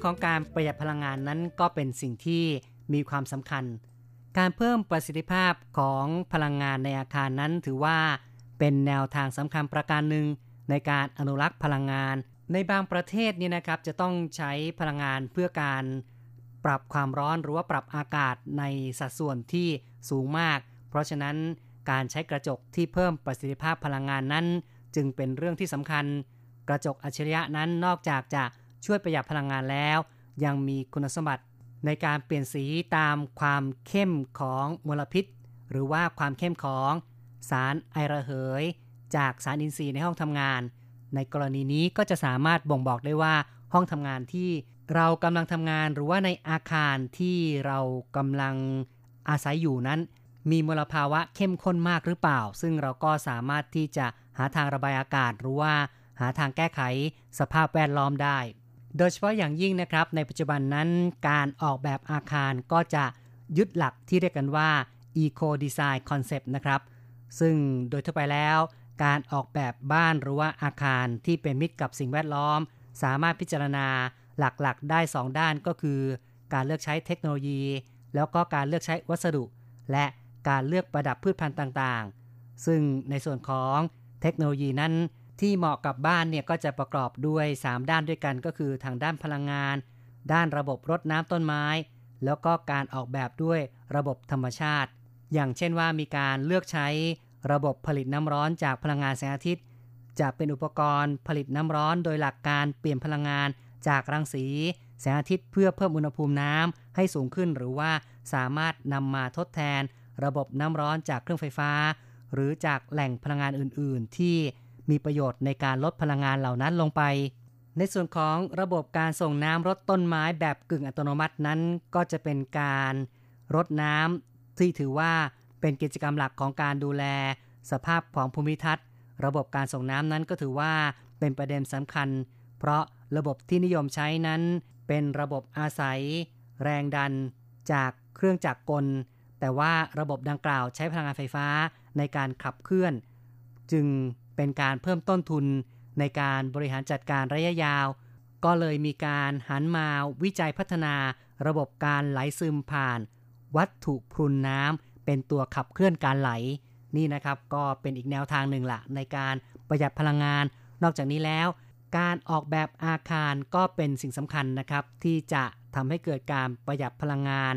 ของการประหยัดพลังงานนั้นก็เป็นสิ่งที่มีความสำคัญ การเพิ่มประสิทธิภาพของพลังงานในอาคารนั้นถือว่า เป็นแนวทางสำคัญประการหนึ่งในการอนุรักษ์พลังงาน ในบางประเทศนี่นะครับจะต้องใช้พลังงานเพื่อการปรับความร้อนหรือว่าปรับอากาศในสัดส่วนที่สูงมาก เพราะฉะนั้นการใช้กระจกที่เพิ่มประสิทธิภาพพลังงานนั้น จึงเป็นเรื่องที่สำคัญ กระจกอัจฉริยะนั้นนอกจากจะ ช่วยประหยัดพลังงานแล้ว ยังมีคุณสมบัติในการเปลี่ยนสีตามความเข้มของมลพิษ หรือว่าความเข้มของสารไอระเหย จากสารอินทรีย์ในห้องทำงาน ในกรณีนี้ก็จะสามารถบ่งบอกได้ว่าห้องทำงานที่เรากำลังทำงานหรือว่าในอาคารที่เรากำลังอาศัยอยู่นั้น มีมลภาวะเข้มข้นมากหรือเปล่า ซึ่งเราก็สามารถที่จะหาทางระบายอากาศ หรือว่าหาทางแก้ไขสภาพแวดล้อมได้ โดยเฉพาะอย่างยิ่งนะครับในปัจจุบันนั้นการออกแบบอาคารก็จะยึดหลักที่เรียกกันว่า Eco Design Concept นะครับ ซึ่งโดยทั่วไปแล้วการออกแบบบ้านหรือว่าอาคารที่เป็นมิตรกับสิ่งแวดล้อม สามารถพิจารณาหลักๆ ได้ 2 ด้านก็คือ การเลือกใช้เทคโนโลยี แล้วก็การเลือกใช้วัสดุ และการเลือกประดับพืชพันธุ์ต่างๆ ซึ่งในส่วนของเทคโนโลยีนั้น ที่เหมาะกับบ้านเนี่ยก็จะประกอบด้วย 3 ด้านด้วยกันก็คือทางด้านพลังงาน ด้านระบบรดน้ำต้นไม้ แล้วก็การออกแบบด้วยระบบธรรมชาติ อย่างเช่นว่ามีการเลือกใช้ระบบผลิตน้ำร้อนจากพลังงานแสงอาทิตย์ จะเป็นอุปกรณ์ผลิตน้ำร้อนโดยหลักการเปลี่ยนพลังงานจากรังสีแสงอาทิตย์เพื่อเพิ่มอุณหภูมิน้ำให้สูงขึ้นหรือว่าสามารถนำมาทดแทน ระบบน้ำร้อนจากเครื่องไฟฟ้า หรือจากแหล่งพลังงานอื่น ๆ ที่ มีประโยชน์ในการลดพลังงานเหล่านั้นลงไป ในส่วนของระบบการส่งน้ำรดต้นไม้แบบกึ่งอัตโนมัตินั้น ก็จะเป็นการรดน้ำที่ถือว่าเป็นกิจกรรมหลักของการดูแล สภาพของภูมิทัศน์ ระบบการส่งน้ำนั้นก็ถือว่าเป็นประเด็นสำคัญ เพราะระบบที่นิยมใช้นั้น เป็นระบบอาศัย แรงดัน จากเครื่องจักรกล แต่ว่าระบบดังกล่าวใช้พลังงานไฟฟ้าในการขับเคลื่อน จึง เป็นการเพิ่มต้นทุนในการบริหารจัดการระยะยาว ก็เลยมีการหันมาวิจัยพัฒนาระบบการไหลซึมผ่าน วัตถุพรุนน้ำเป็นตัวขับเคลื่อนการไหล นี่นะครับก็เป็นอีกแนวทางหนึ่งละในการประหยัดพลังงาน นอกจากนี้แล้ว การออกแบบอาคารก็เป็นสิ่งสำคัญนะครับ ที่จะทำให้เกิดการประหยัดพลังงาน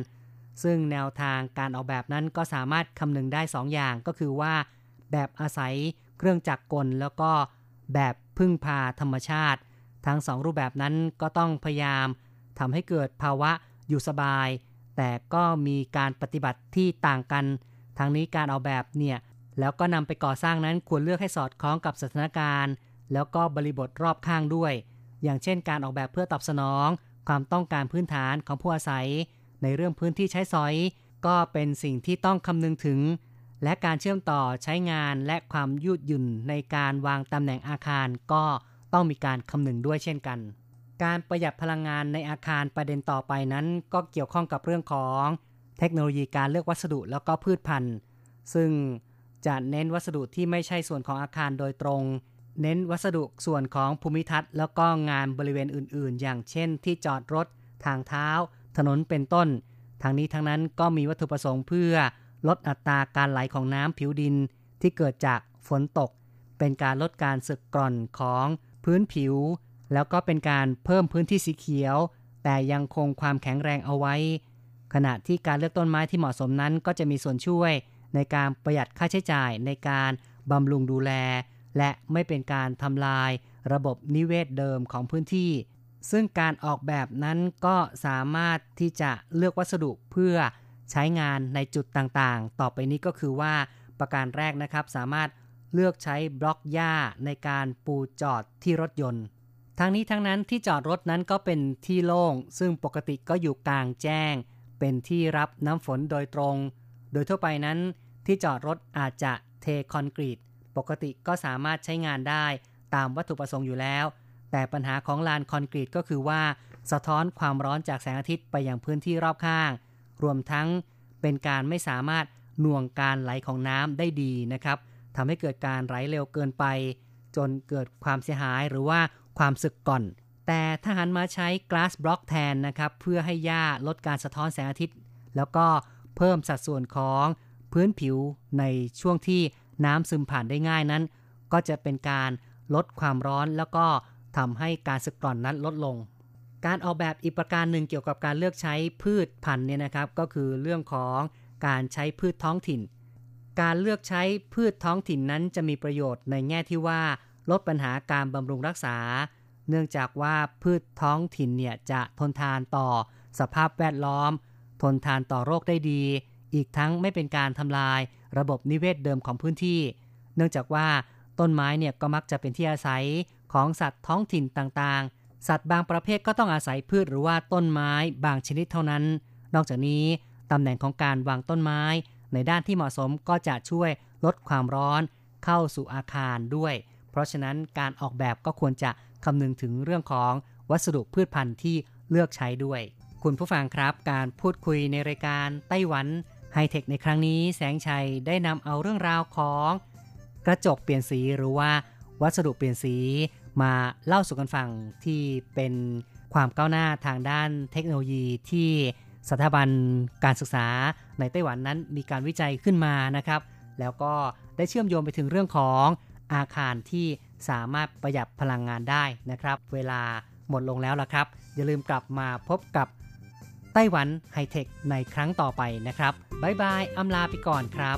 ซึ่งแนวทางการออกแบบนั้นก็สามารถคำนึงได้2อย่างก็คือว่า แบบอาศัย เครื่องจักรกลแล้วก็แบบพึ่งพาธรรมชาติ ทั้งสองรูปแบบนั้นก็ต้องพยายามทำให้เกิดภาวะอยู่สบาย แต่ก็มีการปฏิบัติที่ต่างกันทางนี้การออกแบบเนี่ยแล้วก็นำไปก่อสร้างนั้นควรเลือกให้สอดคล้องกับสถานการณ์ แล้วก็บริบทรอบข้างด้วย อย่างเช่น การออกแบบเพื่อตอบสนอง ความต้องการพื้นฐานของผู้อาศัย ในเรื่องพื้นที่ใช้สอย ก็เป็นสิ่งที่ต้องคำนึงถึง และการเชื่อมต่อใช้งานและความยืดหยุ่นในการวางตำแหน่งอาคารก็ต้องมีการคำนึงด้วยเช่นกัน การประหยัดพลังงานในอาคารประเด็นต่อไปนั้น ก็เกี่ยวข้องกับเรื่องของเทคโนโลยีการเลือกวัสดุแล้วก็พืชพันธุ์ ซึ่งจะเน้นวัสดุที่ไม่ใช่ส่วนของอาคารโดยตรง เน้นวัสดุส่วนของภูมิทัศน์ แล้วก็งานบริเวณอื่น ๆ อย่างเช่น ที่จอดรถ ทางเท้า ถนนเป็นต้น ทางนี้ทั้งนั้นก็มีวัตถุประสงค์เพื่อ ลดอัตราการไหลของน้ำผิวดินที่เกิดจากฝนตก เป็นการลดการสึกกร่อนของพื้นผิว แล้วก็เป็นการเพิ่มพื้นที่สีเขียว แต่ยังคงความแข็งแรงเอาไว้ ขณะที่การเลือกต้นไม้ที่เหมาะสมนั้นก็จะมีส่วนช่วยในการประหยัดค่าใช้จ่ายในการบำรุงดูแล และไม่เป็นการทำลายระบบนิเวศเดิมของพื้นที่ ซึ่งการออกแบบนั้นก็สามารถที่จะเลือกวัสดุเพื่อ ใช้งานในจุดต่างๆ ต่อไปนี้ก็คือว่าประการแรกนะครับ สามารถเลือกใช้บล็อกหญ้าในการปูจอดที่รถยนต์ทั้งนี้ทั้งนั้นที่จอดรถนั้นก็เป็นที่โล่ง ซึ่งปกติก็อยู่กลางแจ้ง เป็นที่รับน้ำฝนโดยตรง โดยทั่วไปนั้นที่จอดรถอาจจะเทคอนกรีต ปกติก็สามารถใช้งานได้ตามวัตถุประสงค์อยู่แล้ว แต่ปัญหาของลานคอนกรีตก็คือว่า สะท้อนความร้อนจากแสงอาทิตย์ไปยังพื้นที่รอบข้าง รวมทั้งเป็นการไม่สามารถหน่วงการไหลของน้ำได้ดีนะครับทำให้เกิดการไหลเร็วเกินไป จนเกิดความเสียหายหรือว่าความสึกก่อน แต่ถ้าหันมาใช้ glass block แทนนะครับ เพื่อให้หญ้าลดการสะท้อนแสงอาทิตย์ แล้วก็เพิ่มสัดส่วนของพื้นผิวในช่วงที่น้ำซึมผ่านได้ง่ายนั้น ก็จะเป็นการลดความร้อนแล้วก็ทำให้การสึกกร่อนนั้นลดลง การออกแบบอีกประการหนึ่งเกี่ยวกับการเลือกใช้พืชพันธุ์เนี่ยนะครับ ก็คือเรื่องของการใช้พืชท้องถิ่น การเลือกใช้พืชท้องถิ่นนั้นจะมีประโยชน์ในแง่ที่ว่า ลดปัญหาการบำรุงรักษา เนื่องจากว่าพืชท้องถิ่นเนี่ยจะทนทานต่อสภาพแวดล้อม ทนทานต่อโรคได้ดี อีกทั้งไม่เป็นการทำลายระบบนิเวศเดิมของพื้นที่ เนื่องจากว่าต้นไม้เนี่ยก็มักจะเป็นที่อาศัยของสัตว์ท้องถิ่นต่างๆ สัตว์บางประเภทก็ต้องอาศัยพืชหรือว่าต้นไม้บางชนิดเท่านั้น นอกจากนี้ตำแหน่งของการวางต้นไม้ ในด้านที่เหมาะสมก็จะช่วยลดความร้อนเข้าสู่อาคารด้วย เพราะฉะนั้นการออกแบบก็ควรจะคำนึงถึงเรื่องของวัสดุพืชพันธุ์ที่เลือกใช้ด้วย คุณผู้ฟังครับ การพูดคุยในรายการไต้หวันไฮเทคในครั้งนี้แสงชัยได้นำเอาเรื่องราวของ กระจกเปลี่ยนสีหรือว่า วัสดุเปลี่ยนสี มาเล่าสู่กันฟังที่เป็นความก้าวหน้าทางด้านเทคโนโลยีที่สถาบันการศึกษาในไต้หวันนั้นมีการวิจัยขึ้นมานะครับ แล้วก็ได้เชื่อมโยงไปถึงเรื่องของอาคารที่สามารถประหยัดพลังงานได้นะครับ เวลาหมดลงแล้วละครับ อย่าลืมกลับมาพบกับไต้หวันไฮเทคในครั้งต่อไปนะครับ บ๊ายบายอำลาไปก่อนครับ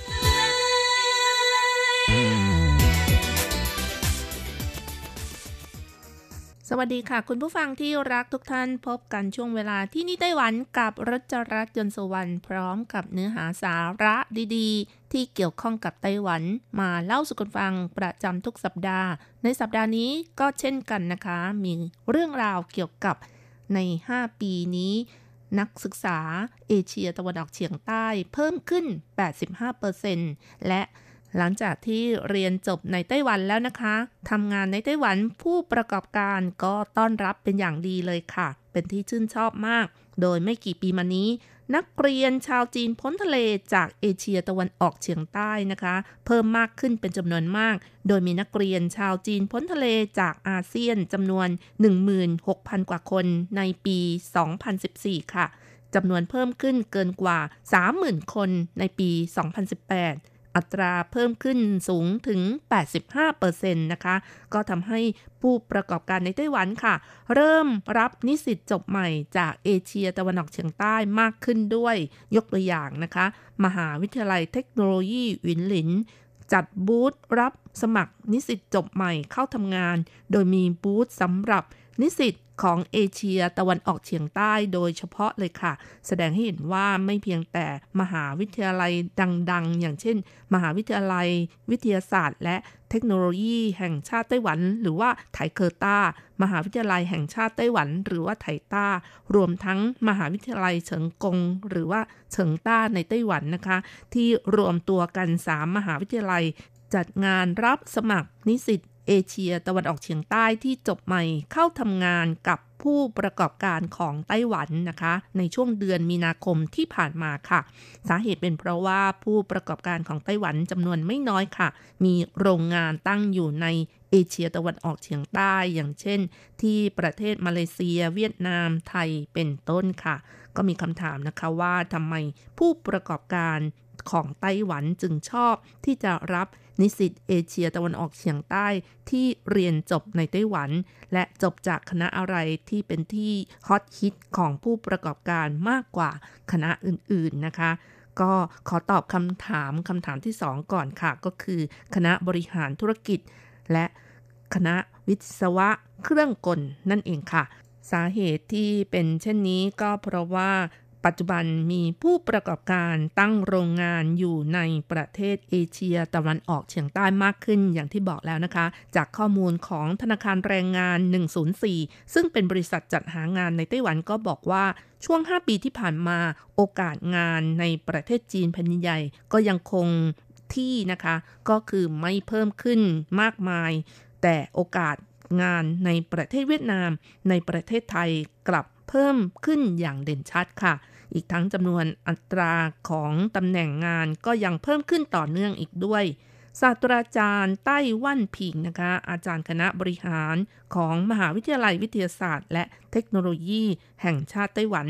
วัสดีค่ะ คุณผู้ฟังที่รักทุกท่านพบกันช่วงเวลาที่นี่ไต้หวันกับรัชรัตน์ยนสวรรค์พร้อมกับเนื้อหาสาระดีๆ ที่เกี่ยวข้องกับไต้หวัน มาเล่าสู่กันฟังประจำทุกสัปดาห์ ในสัปดาห์นี้ก็เช่นกันนะคะ มีเรื่องราวเกี่ยวกับใน 5 ปีนี้ นักศึกษาเอเชียตะวันออกเฉียงใต้เพิ่มขึ้น 85%และ หลังจากที่เรียนจบในไต้หวันแล้วนะคะทำงานในไต้หวันผู้ประกอบการก็ต้อนรับเป็นอย่างดีเลยค่ะ เป็นที่ชื่นชอบมาก โดยไม่กี่ปีมานี้ นักเรียนชาวจีนพ้นทะเลจากเอเชียตะวันออกเฉียงใต้นะคะ เพิ่มมากขึ้นเป็นจำนวนมาก โดยมีนักเรียนชาวจีนพ้นทะเลจากอาเซียนจำนวน 16,000 กว่าคนในปี 2014 ค่ะจำนวนเพิ่มขึ้นเกินกว่า 30,000 คนในปี 2018 อัตราเพิ่มขึ้นสูงถึง 85%นะคะ ก็ทำให้ผู้ประกอบการในไต้หวันค่ะ เริ่มรับนิสิตจบใหม่จากเอเชียตะวันออกเฉียงใต้มากขึ้นด้วย ยกตัวอย่างนะคะ มหาวิทยาลัยเทคโนโลยีวินหลิน จัดบูธรับสมัครนิสิตจบใหม่เข้าทำงาน โดยมีบูธสำหรับ นิสิตของเอเชียตะวันออกเฉียงใต้โดยเฉพาะเลยค่ะ แสดงให้เห็นว่าไม่เพียงแต่มหาวิทยาลัยดัง ๆ อย่างเช่น มหาวิทยาลัย วิทยาศาสตร์ และเทคโนโลยีแห่งชาติไต้หวัน หรือว่าไถเคอร์ต้ามหาวิทยาลัยแห่งชาติไต้หวัน หรือว่าไถต้า รวมทั้งมหาวิทยาลัยเฉิงกง หรือว่าเฉิงต้าในไต้หวันนะคะ ที่รวมตัวกัน 3 มหาวิทยาลัยจัดงานรับสมัครนิสิต เอเชียตะวันออกเฉียงใต้ที่จบใหม่เข้าทำงานกับผู้ประกอบการของไต้หวันนะคะ ในช่วงเดือนมีนาคมที่ผ่านมาค่ะ สาเหตุเป็นเพราะว่าผู้ประกอบการของไต้หวันจำนวนไม่น้อยค่ะ มีโรงงานตั้งอยู่ในเอเชียตะวันออกเฉียงใต้อย่างเช่น ที่ประเทศมาเลเซีย เวียดนามไทยเป็นต้นค่ะ ก็มีคำถามนะคะว่าทำไมผู้ประกอบการของไต้หวันจึงชอบที่จะรับ นิสิตเอเชียตะวันออกเฉียงใต้ที่เรียนจบในไต้หวัน และจบจากคณะอะไรที่เป็นที่ฮอตฮิตของผู้ประกอบการมากกว่าคณะอื่นๆนะคะก็ขอตอบคำถามคำถามที่สองก่อนค่ะ ก็คือ คณะบริหารธุรกิจ และคณะวิศวะเครื่องกลนั่นเองค่ะ สาเหตุที่เป็นเช่นนี้ก็เพราะว่า ปัจจุบันมีผู้ประกอบการตั้งโรงงานอยู่ในประเทศเอเชียตะวันออกเฉียงใต้มากขึ้นอย่างที่บอกแล้วนะคะ จากข้อมูลของธนาคารแรงงาน 104 ซึ่งเป็นบริษัทจัดหางานในไต้หวันก็บอกว่าช่วง 5 ปีที่ผ่านมาโอกาสงานในประเทศจีนแผ่นใหญ่ ก็ยังคงที่นะคะ ก็คือไม่เพิ่มขึ้นมากมาย แต่โอกาสงานในประเทศเวียดนาม ในประเทศไทยกลับเพิ่มขึ้นอย่างเด่นชัดค่ะ อีกทั้งจำนวนอัตราของตำแหน่งงานก็ยังเพิ่มขึ้นต่อเนื่องอีกด้วยศาสตราจารย์ไต้วันผิงนะคะ อาจารย์คณะบริหารของมหาวิทยาลัยวิทยาศาสตร์ และเทคโนโลยีแห่งชาติไต้หวัน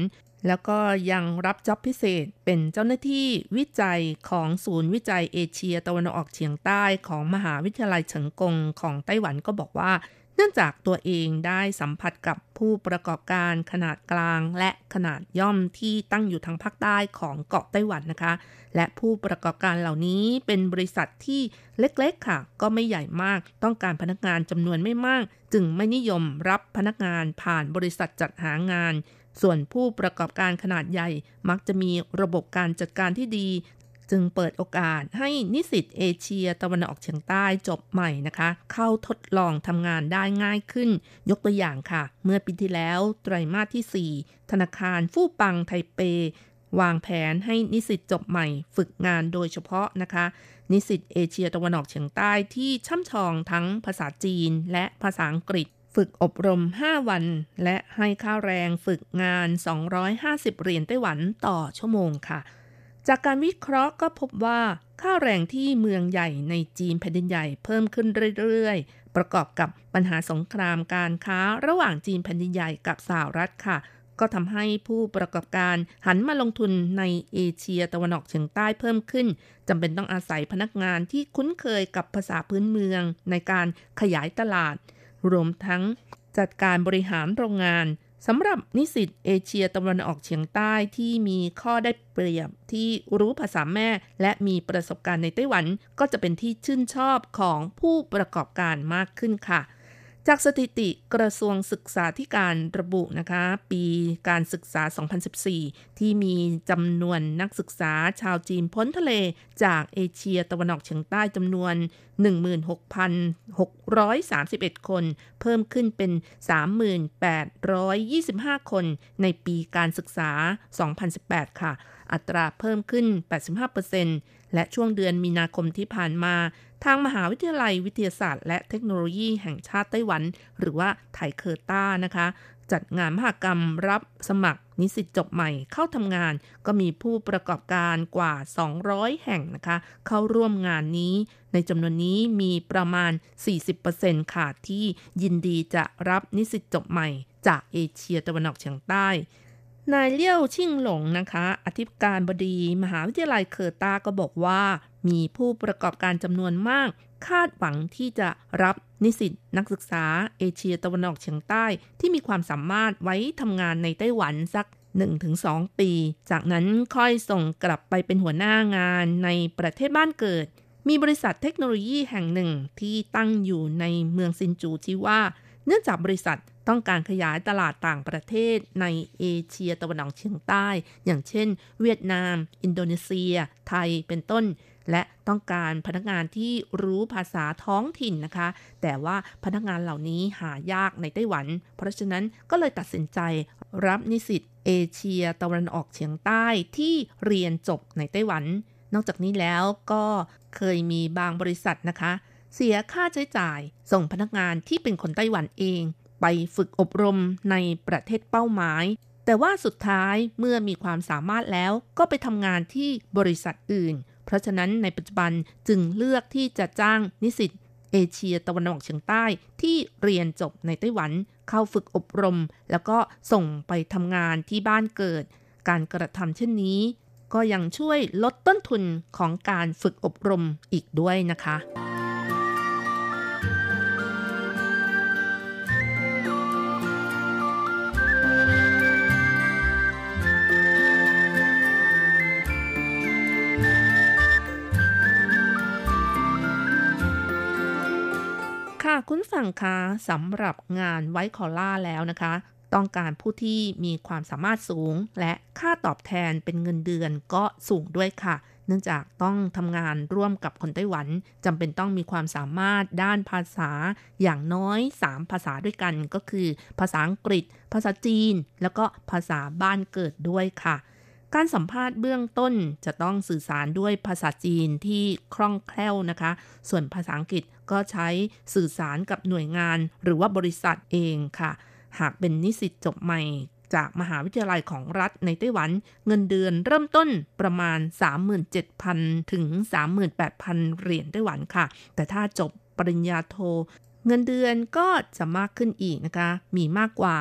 แล้วก็ยังรับจ็อบพิเศษเป็นเจ้าหน้าที่วิจัยของศูนย์วิจัยเอเชียตะวันออกเฉียงใต้ของมหาวิทยาลัยเฉิงกงของไต้หวันก็บอกว่า เนื่องจากตัวเองได้สัมผัสกับผู้ประกอบการขนาดกลางและขนาดย่อมที่ตั้งอยู่ทางภาคใต้ของเกาะไต้หวันนะคะ และผู้ประกอบการเหล่านี้เป็นบริษัทที่เล็กๆค่ะ ก็ไม่ใหญ่มาก ต้องการพนักงานจำนวนไม่มาก จึงไม่นิยมรับพนักงานผ่านบริษัทจัดหางานส่วนผู้ประกอบการขนาดใหญ่มักจะมีระบบการจัดการที่ดี จึงเปิดโอกาสให้นิสิตเอเชียตะวันออกเฉียงใต้จบใหม่นะคะ เข้าทดลองทำงานได้ง่ายขึ้น ยกตัวอย่างค่ะ เมื่อปีที่แล้วไตรมาสที่ 4 ธนาคารฟู่ปังไทเป วางแผนให้นิสิตจบใหม่ฝึกงานโดยเฉพาะนะคะ นิสิตเอเชียตะวันออกเฉียงใต้ที่ช่ำชองทั้งภาษาจีนและภาษาอังกฤษฝึกอบรม 5 วัน และให้ค่าแรงฝึกงาน 250 เหรียญไต้หวันต่อชั่วโมงค่ะ จากการวิเคราะห์ก็พบว่า ค่าแรงที่เมืองใหญ่ในจีนแผ่นดินใหญ่เพิ่มขึ้นเรื่อยๆ ประกอบกับปัญหาสงครามการค้าระหว่างจีนแผ่นดินใหญ่กับสหรัฐค่ะ ก็ทำให้ผู้ประกอบการหันมาลงทุนในเอเชียตะวันออกเฉียงใต้เพิ่มขึ้นจำเป็นต้องอาศัยพนักงานที่คุ้นเคยกับภาษาพื้นเมืองในการขยายตลาด รวมทั้งจัดการบริหารโรงงาน สำหรับนิสิตเอเชียตะวันออกเฉียงใต้ที่มีข้อได้เปรียบที่รู้ภาษาแม่ และมีประสบการณ์ในไต้หวัน ก็จะเป็นที่ชื่นชอบของผู้ประกอบการมากขึ้นค่ะ จากสถิติกระทรวงศึกษาธิการระบุนะคะ ปีการศึกษา 2014 ที่มีจำนวนนักศึกษาชาวจีนพ้นทะเลจากเอเชียตะวันออกเฉียงใต้จำนวน 16,631 คน เพิ่มขึ้นเป็น 3825 คนในปีการศึกษา 2018 ค่ะ อัตราเพิ่มขึ้น 85%และช่วงเดือนมีนาคมที่ผ่านมา ทางมหาวิทยาลัยวิทยาศาสตร์ และเทคโนโลยีแห่งชาติไต้หวัน หรือว่าไทเคอร์ต้านะคะ จัดงานมหกรรมรับสมัครนิสิตจบใหม่เข้าทำงาน ก็มีผู้ประกอบการกว่า 200 แห่งนะคะ เข้าร่วมงานนี้ ในจำนวนนี้มีประมาณ 40%ค่ะที่ยินดีจะรับนิสิตจบใหม่ จากเอเชียตะวันออกเฉียงใต้นายเลี้ยวชิงหลงนะคะ อธิการบดี มหาวิทยาลัยเคอร์ตาก็บอกว่า มีผู้ประกอบการจำนวนมาก คาดหวังที่จะรับนิสิตนักศึกษาเอเชียตะวันออกเฉียงใต้ ที่มีความสามารถไว้ทำงานในไต้หวันสัก 1-2 ปี จากนั้นค่อยส่งกลับไปเป็นหัวหน้างานในประเทศบ้านเกิด มีบริษัทเทคโนโลยีแห่งหนึ่งที่ตั้งอยู่ในเมืองซินจูที่ว่า เนื่องจากบริษัทต้องการขยายตลาดต่างประเทศในเอเชียตะวันออกเฉียงใต้ อย่างเช่น เวียดนาม อินโดนีเซีย ไทยเป็นต้น และต้องการพนักงานที่รู้ภาษาท้องถิ่นนะคะ แต่ว่าพนักงานเหล่านี้หายากในไต้หวัน เพราะฉะนั้นก็เลยตัดสินใจรับนิสิตเอเชียตะวันออกเฉียงใต้ที่เรียนจบในไต้หวัน นอกจากนี้แล้วก็เคยมีบางบริษัทนะคะ เสียค่าใช้จ่ายส่งพนักงานที่เป็นคนไต้หวันเอง ไปฝึกอบรมในประเทศเป้าหมายแต่ว่าสุดท้ายเมื่อมีความสามารถแล้วก็ไปทำงานที่บริษัทอื่น เพราะฉะนั้นในปัจจุบันจึงเลือกที่จะจ้างนิสิตเอเชียตะวันออกเฉียงใต้ที่เรียนจบในไต้หวัน เข้าฝึกอบรม แล้วก็ส่งไปทำงานที่บ้านเกิด การกระทำเช่นนี้ ก็ยังช่วยลดต้นทุนของการฝึกอบรมอีกด้วยนะคะ คุณฝั่งคะสำหรับงานไวคอล่าแล้วนะคะ ต้องการผู้ที่มีความสามารถสูง และค่าตอบแทนเป็นเงินเดือนก็สูงด้วยค่ะ เนื่องจากต้องทำงานร่วมกับคนไต้หวันจำเป็นต้องมีความสามารถด้านภาษาอย่างน้อย 3 ภาษาด้วยกันก็คือ ภาษาอังกฤษ ภาษาจีน แล้วก็ภาษาบ้านเกิดด้วยค่ะการสัมภาษณ์เบื้องต้นจะต้องสื่อสารด้วยภาษาจีนที่คล่องแคล่วนะคะ ส่วนภาษาอังกฤษ ก็ใช้สื่อสารกับหน่วยงานหรือว่าบริษัทเองค่ะ หากเป็นนิสิตจบใหม่จากมหาวิทยาลัยของรัฐในไต้หวัน เงินเดือนเริ่มต้นประมาณ 37,000 ถึง 38,000 เหรียญไต้หวันค่ะ แต่ถ้าจบปริญญาโท เงินเดือนก็จะมากขึ้นอีกนะคะ มีมากกว่า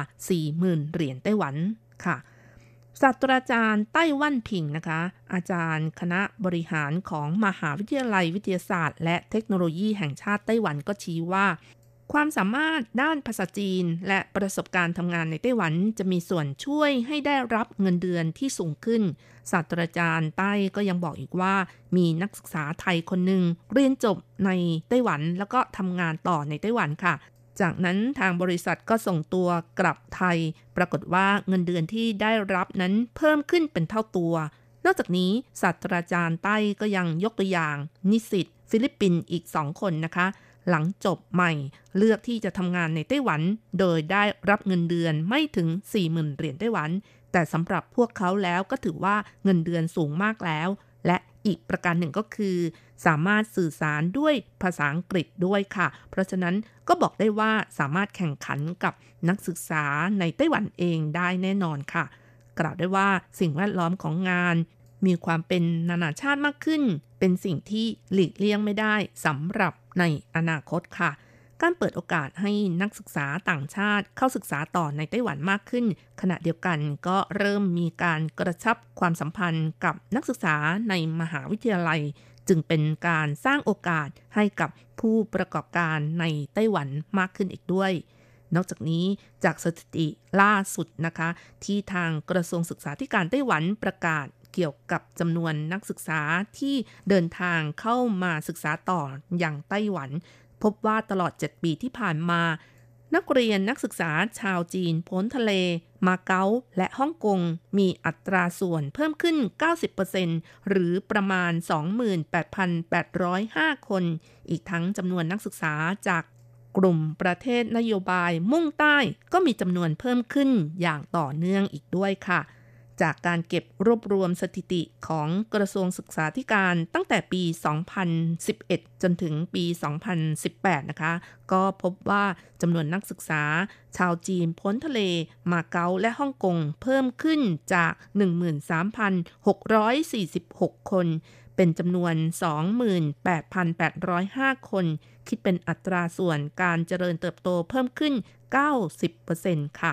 40,000 เหรียญไต้หวันค่ะ ศาสตราจารย์ไต้วันผิงนะคะ อาจารย์คณะบริหารของมหาวิทยาลัยวิทยาศาสตร์ และเทคโนโลยีแห่งชาติไต้หวันก็ชี้ว่า ความสามารถด้านภาษาจีน และประสบการณ์ทำงานในไต้หวันจะมีส่วนช่วยให้ได้รับเงินเดือนที่สูงขึ้น ศาสตราจารย์ไต้ก็ยังบอกอีกว่า มีนักศึกษาไทยคนหนึ่งเรียนจบในไต้หวันแล้วก็ทำงานต่อในไต้หวันค่ะ จากนั้นทางบริษัทก็ส่งตัวกลับไทย ปรากฏว่าเงินเดือนที่ได้รับนั้นเพิ่มขึ้นเป็นเท่าตัว นอกจากนี้ศาสตราจารย์ใต้ก็ยังยกตัวอย่าง นิสิตฟิลิปปินส์อีกสองคนนะคะ หลังจบใหม่เลือกที่จะทำงานในไต้หวัน โดยได้รับเงินเดือนไม่ถึง 40,000เหรียญไต้หวัน แต่สำหรับพวกเขาแล้วก็ถือว่าเงินเดือนสูงมากแล้ว อีกประการหนึ่งก็คือ สามารถสื่อสารด้วยภาษาอังกฤษด้วยค่ะ เพราะฉะนั้นก็บอกได้ว่าสามารถแข่งขันกับนักศึกษาในไต้หวันเองได้แน่นอนค่ะ กล่าวได้ว่าสิ่งแวดล้อมของงาน มีความเป็นนานาชาติมากขึ้น เป็นสิ่งที่หลีกเลี่ยงไม่ได้สำหรับในอนาคตค่ะ การเปิดโอกาสให้นักศึกษาต่างชาติเข้าศึกษาต่อในไต้หวันมากขึ้น ขณะเดียวกันก็เริ่มมีการกระชับความสัมพันธ์กับนักศึกษาในมหาวิทยาลัย จึงเป็นการสร้างโอกาสให้กับผู้ประกอบการในไต้หวันมากขึ้นอีกด้วย นอกจากนี้จากสถิติล่าสุดนะคะ ที่ทางกระทรวงศึกษาธิการไต้หวันประกาศเกี่ยวกับจำนวนนักศึกษาที่เดินทางเข้ามาศึกษาต่ออย่างไต้หวัน พบว่าตลอด 7 ปีที่ผ่านมา นักเรียนนักศึกษาชาวจีนพ้นทะเล มาเก๊าและฮ่องกง มีอัตราส่วนเพิ่มขึ้น 90%หรือประมาณ 28,805 คน อีกทั้งจำนวนนักศึกษาจากกลุ่มประเทศนโยบายมุ่งใต้ก็มีจำนวนเพิ่มขึ้นอย่างต่อเนื่องอีกด้วยค่ะ จากการเก็บรวบรวมสถิติของกระทรวงศึกษาธิการตั้งแต่ปี 2011 จนถึงปี 2018 นะคะ ก็พบว่าจำนวนนักศึกษา ชาวจีนพ้นทะเล มาเก๊าและฮ่องกงเพิ่มขึ้นจาก 13,646 คน เป็นจำนวน 28,805 คน คิดเป็นอัตราส่วนการเจริญเติบโตเพิ่มขึ้น 90%ค่ะ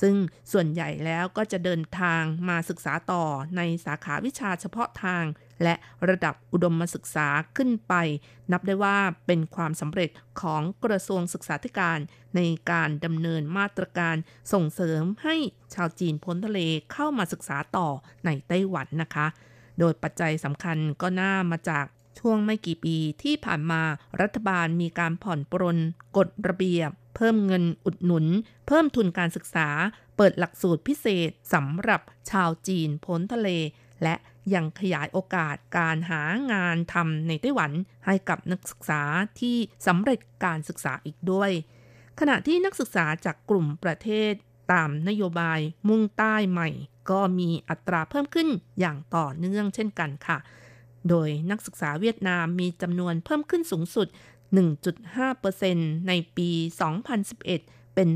ซึ่งส่วนใหญ่แล้วก็จะเดินทางมาศึกษาต่อในสาขาวิชาเฉพาะทาง และระดับอุดมศึกษาขึ้นไป นับได้ว่าเป็นความสำเร็จของกระทรวงศึกษาธิการ ในการดำเนินมาตรการส่งเสริมให้ชาวจีนพ้นทะเลเข้ามาศึกษาต่อในไต้หวันนะคะ โดยปัจจัยสำคัญก็น่ามาจากช่วงไม่กี่ปีที่ผ่านมารัฐบาลมีการผ่อนปรนกฎระเบียบ เพิ่มเงินอุดหนุน เพิ่มทุนการศึกษา เปิดหลักสูตรพิเศษสำหรับชาวจีนพ้นทะเล และยังขยายโอกาสการหางานทำในไต้หวันให้กับนักศึกษาที่สำเร็จการศึกษาอีกด้วย ขณะที่นักศึกษาจากกลุ่มประเทศตามนโยบายมุ่งใต้ใหม่ ก็มีอัตราเพิ่มขึ้นอย่างต่อเนื่องเช่นกันค่ะ โดยนักศึกษาเวียดนามมีจำนวนเพิ่มขึ้นสูงสุด 1.5%ในปี 2011 เป็น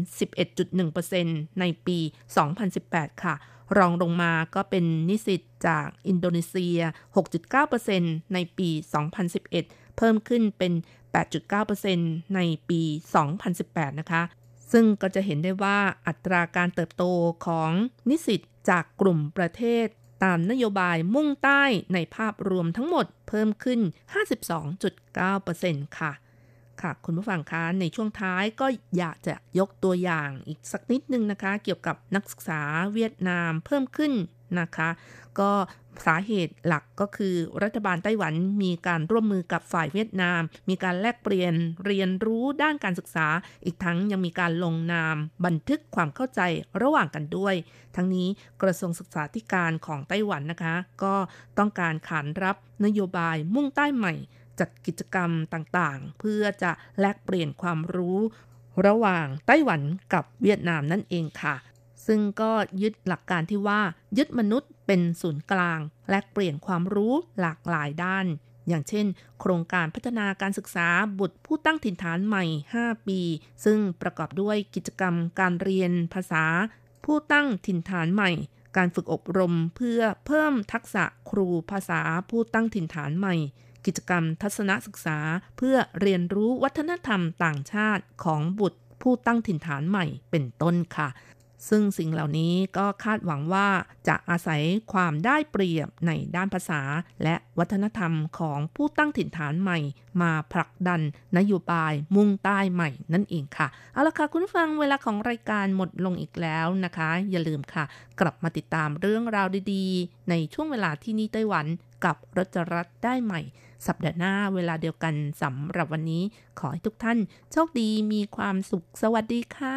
11.1%ในปี 2018 ค่ะ รองลงมาก็เป็นนิสิตจากอินโดนีเซีย 6.9%ในปี 2011 เพิ่มขึ้นเป็น 8.9%ในปี 2018 นะคะ ซึ่งก็จะเห็นได้ว่าอัตราการเติบโตของนิสิตจากกลุ่มประเทศ ตามนโยบายมุ่งใต้ในภาพรวมทั้งหมดเพิ่มขึ้น 52.9%ค่ะ ค่ะคุณผู้ฟังคะในช่วงท้ายก็อยากจะยกตัวอย่างอีกสักนิดนึงนะคะ เกี่ยวกับนักศึกษาเวียดนามเพิ่มขึ้น นะคะ ก็สาเหตุหลักก็คือรัฐบาลไต้หวันมีการร่วมมือกับฝ่ายเวียดนาม มีการแลกเปลี่ยนเรียนรู้ด้านการศึกษา อีกทั้งยังมีการลงนาม บันทึกความเข้าใจระหว่างกันด้วย ทั้งนี้กระทรวงศึกษาธิการของไต้หวันนะคะ ก็ต้องการขานรับนโยบายมุ่งใต้ใหม่ จัดกิจกรรมต่างๆ เพื่อจะแลกเปลี่ยนความรู้ ระหว่างไต้หวันกับเวียดนามนั่นเองค่ะ ซึ่งก็ยึดหลักการที่ว่า ยึดมนุษย์เป็นศูนย์กลาง และเปลี่ยนความรู้หลากหลายด้าน อย่างเช่น โครงการพัฒนาการศึกษาบุตรผู้ตั้งถิ่นฐานใหม่ 5 ปี ซึ่งประกอบด้วยกิจกรรมการเรียนภาษา ผู้ตั้งถิ่นฐานใหม่ การฝึกอบรมเพื่อเพิ่มทักษะครูภาษาผู้ตั้งถิ่นฐานใหม่กิจกรรมทัศนศึกษาเพื่อเรียนรู้วัฒนธรรมต่างชาติของบุตรผู้ตั้งถิ่นฐานใหม่เป็นต้นค่ะ ซึ่งสิ่งเหล่านี้ก็คาดหวังว่าจะอาศัยความได้เปรียบในด้านภาษา และวัฒนธรรมของผู้ตั้งถิ่นฐานใหม่ มาผลักดันนโยบายมุ่งใต้ใหม่นั่นเองค่ะ เอาละค่ะคุณฟังเวลาของรายการหมดลงอีกแล้วนะคะ อย่าลืมค่ะ กลับมาติดตามเรื่องราวดีๆ ในช่วงเวลาที่นี่ไต้หวันกับรัชรัฐได้ใหม่ สัปดาห์หน้าเวลาเดียวกันสำหรับวันนี้ ขอให้ทุกท่าน โชคดีมีความสุขสวัสดีค่ะ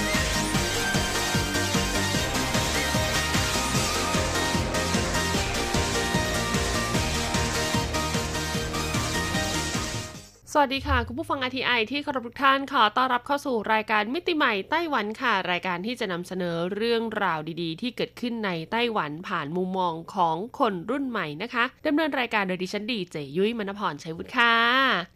สวัสดีค่ะ คุณผู้ฟัง RTI ที่เคารพทุกท่านขอต้อนรับเข้าสู่รายการมิติใหม่ไต้หวันค่ะ รายการที่จะนำเสนอเรื่องราวดีๆ ที่เกิดขึ้นในไต้หวันผ่านมุมมองของคนรุ่นใหม่นะคะดำเนินรายการโดยดิฉันดีเจยุ้ยมณพรชัยวุฒิค่ะ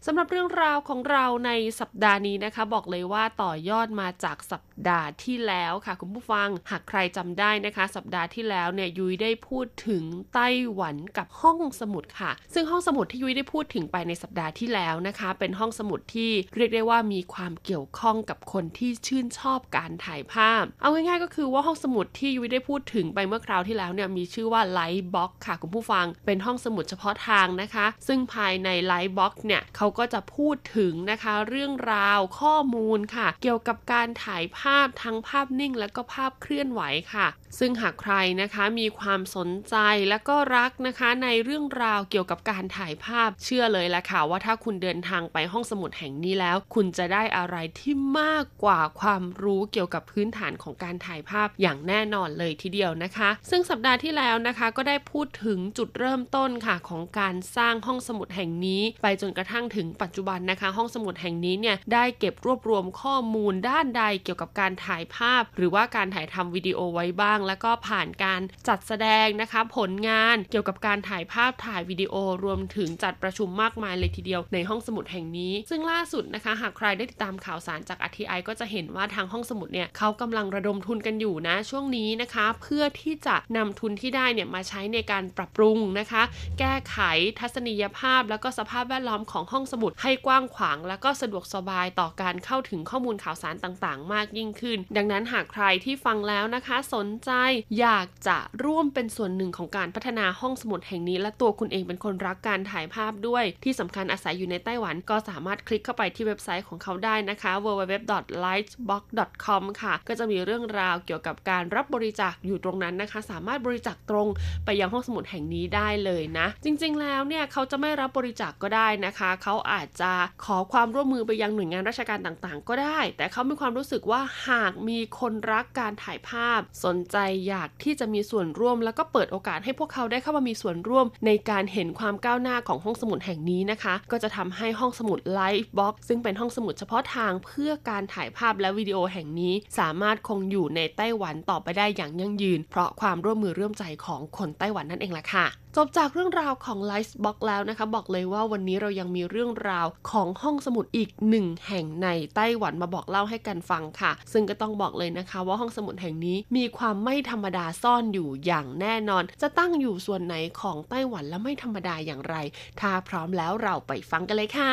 สำหรับเรื่องราวของเราในสัปดาห์นี้นะคะ บอกเลยว่าต่อยอดมาจากสัปดาห์ที่แล้วค่ะ คุณผู้ฟังหากใครจำได้นะคะ สัปดาห์ที่แล้วเนี่ยยุ้ยได้พูดถึงไต้หวันกับห้องสมุดค่ะ ซึ่งห้องสมุดที่ยุ้ยได้พูดถึงไปในสัปดาห์ที่แล้วนะคะเป็นห้องสมุดที่เรียกได้ว่ามีความเกี่ยวข้องกับคนที่ชื่นชอบการถ่ายภาพ เอาง่ายๆก็คือว่าห้องสมุดที่ยุ้ยได้พูดถึงไปเมื่อคราวที่แล้วเนี่ยมีชื่อว่า Lightboxค่ะคุณผู้ฟัง เป็นห้องสมุดเฉพาะทางนะคะ ซึ่งภายใน Lightbox เนี่ยเขาก็จะพูดถึงนะคะเรื่องราวข้อมูลค่ะ เกี่ยวกับการถ่ายภาพทั้งภาพนิ่ง และก็ภาพเคลื่อนไหวค่ะ ซึ่งหากใครนะคะมีความสนใจและก็รักนะคะในเรื่องราวเกี่ยวกับการถ่ายภาพเชื่อเลยละค่ะว่าถ้าคุณเดินทางไปห้องสมุดแห่งนี้แล้ว คุณจะได้อะไรที่มากกว่าความรู้เกี่ยวกับพื้นฐานของการถ่ายภาพอย่างแน่นอนเลยทีเดียวนะคะ ซึ่งสัปดาห์ที่แล้วนะคะก็ได้พูดถึงจุดเริ่มต้นค่ะของการสร้างห้องสมุดแห่งนี้ ไปจนกระทั่งถึงปัจจุบันนะคะ ห้องสมุดแห่งนี้เนี่ยได้เก็บรวบรวมข้อมูลด้านใดเกี่ยวกับการถ่ายภาพ หรือว่าการถ่ายทำวิดีโอไว้บ้าง แล้วก็ผ่านการจัดแสดงนะคะ ผลงานเกี่ยวกับการถ่ายภาพถ่ายวิดีโอรวมถึงจัดประชุมมากมายเลยทีเดียวในห้องสมุดแห่งนี้ ซึ่งล่าสุดนะคะ หากใครได้ติดตามข่าวสารจาก RTI ก็จะเห็นว่าทางห้องสมุดเนี่ยเขากำลังระดมทุนกันอยู่นะ ช่วงนี้นะคะ เพื่อที่จะนำทุนที่ได้เนี่ยมาใช้ในการปรับปรุงนะคะ แก้ไขทัศนียภาพ แล้วก็สภาพแวดล้อมของห้องสมุดให้กว้างขวาง แล้วก็สะดวกสบายต่อการเข้าถึงข้อมูลข่าวสารต่างๆ มากยิ่งขึ้น ดังนั้นหากใครที่ฟังแล้วนะคะ สนใจอยากจะร่วมเป็นส่วนหนึ่งของการพัฒนาห้องสมุดแห่งนี้ และตัวคุณเองเป็นคนรักการถ่ายภาพด้วย ที่สำคัญอาศัยอยู่ในไต้หวันก็สามารถคลิกเข้าไปที่เว็บไซต์ของเขาได้นะคะ www.lightbox.com ค่ะ ก็จะมีเรื่องราวเกี่ยวกับการรับบริจาคอยู่ตรงนั้นนะคะ สามารถบริจาคตรงไปยังห้องสมุดแห่งนี้ได้เลยนะ จริงๆ แล้วเนี่ยเขาจะไม่รับบริจาคกก็ได้นะคะ เขาอาจจะขอความร่วมมือไปยังหน่วยงานราชการต่างๆ ก็ได้ แต่เขามีความรู้สึกว่าหากมีคนรักการถ่ายภาพ สนใจอยากที่จะมีส่วนร่วม แล้วก็เปิดโอกาสให้พวกเขาได้เข้ามามีส่วนร่วมในการเห็นความก้าวหน้าของห้องสมุดแห่งนี้นะคะ ก็จะทำให้ห้อง้องสมุด Live Box ซึ่งเป็นห้องสมุดเฉพาะทางเพื่อการถ่ายภาพและวิดีโอแห่งนี้ สามารถคงอยู่ในไต้หวันต่อไปได้อย่างยั่งยืน เพราะความร่วมมือร่วมใจของคนไต้หวันนั่นเองล่ะค่ะ จบจากเรื่องราวของ Livebox แล้วนะคะ บอกเลยว่าวันนี้เรายังมีเรื่องราวของห้องสมุดอีกหนึ่งแห่งในไต้หวันมาบอกเล่าให้กันฟังค่ะ ซึ่งก็ต้องบอกเลยนะคะ ว่าห้องสมุดแห่งนี้มีความไม่ธรรมดาซ่อนอยู่อย่างแน่นอน จะตั้งอยู่ส่วนไหนของไต้หวันและไม่ธรรมดาอย่างไร ถ้าพร้อมแล้วเราไปฟังกันเลยค่ะ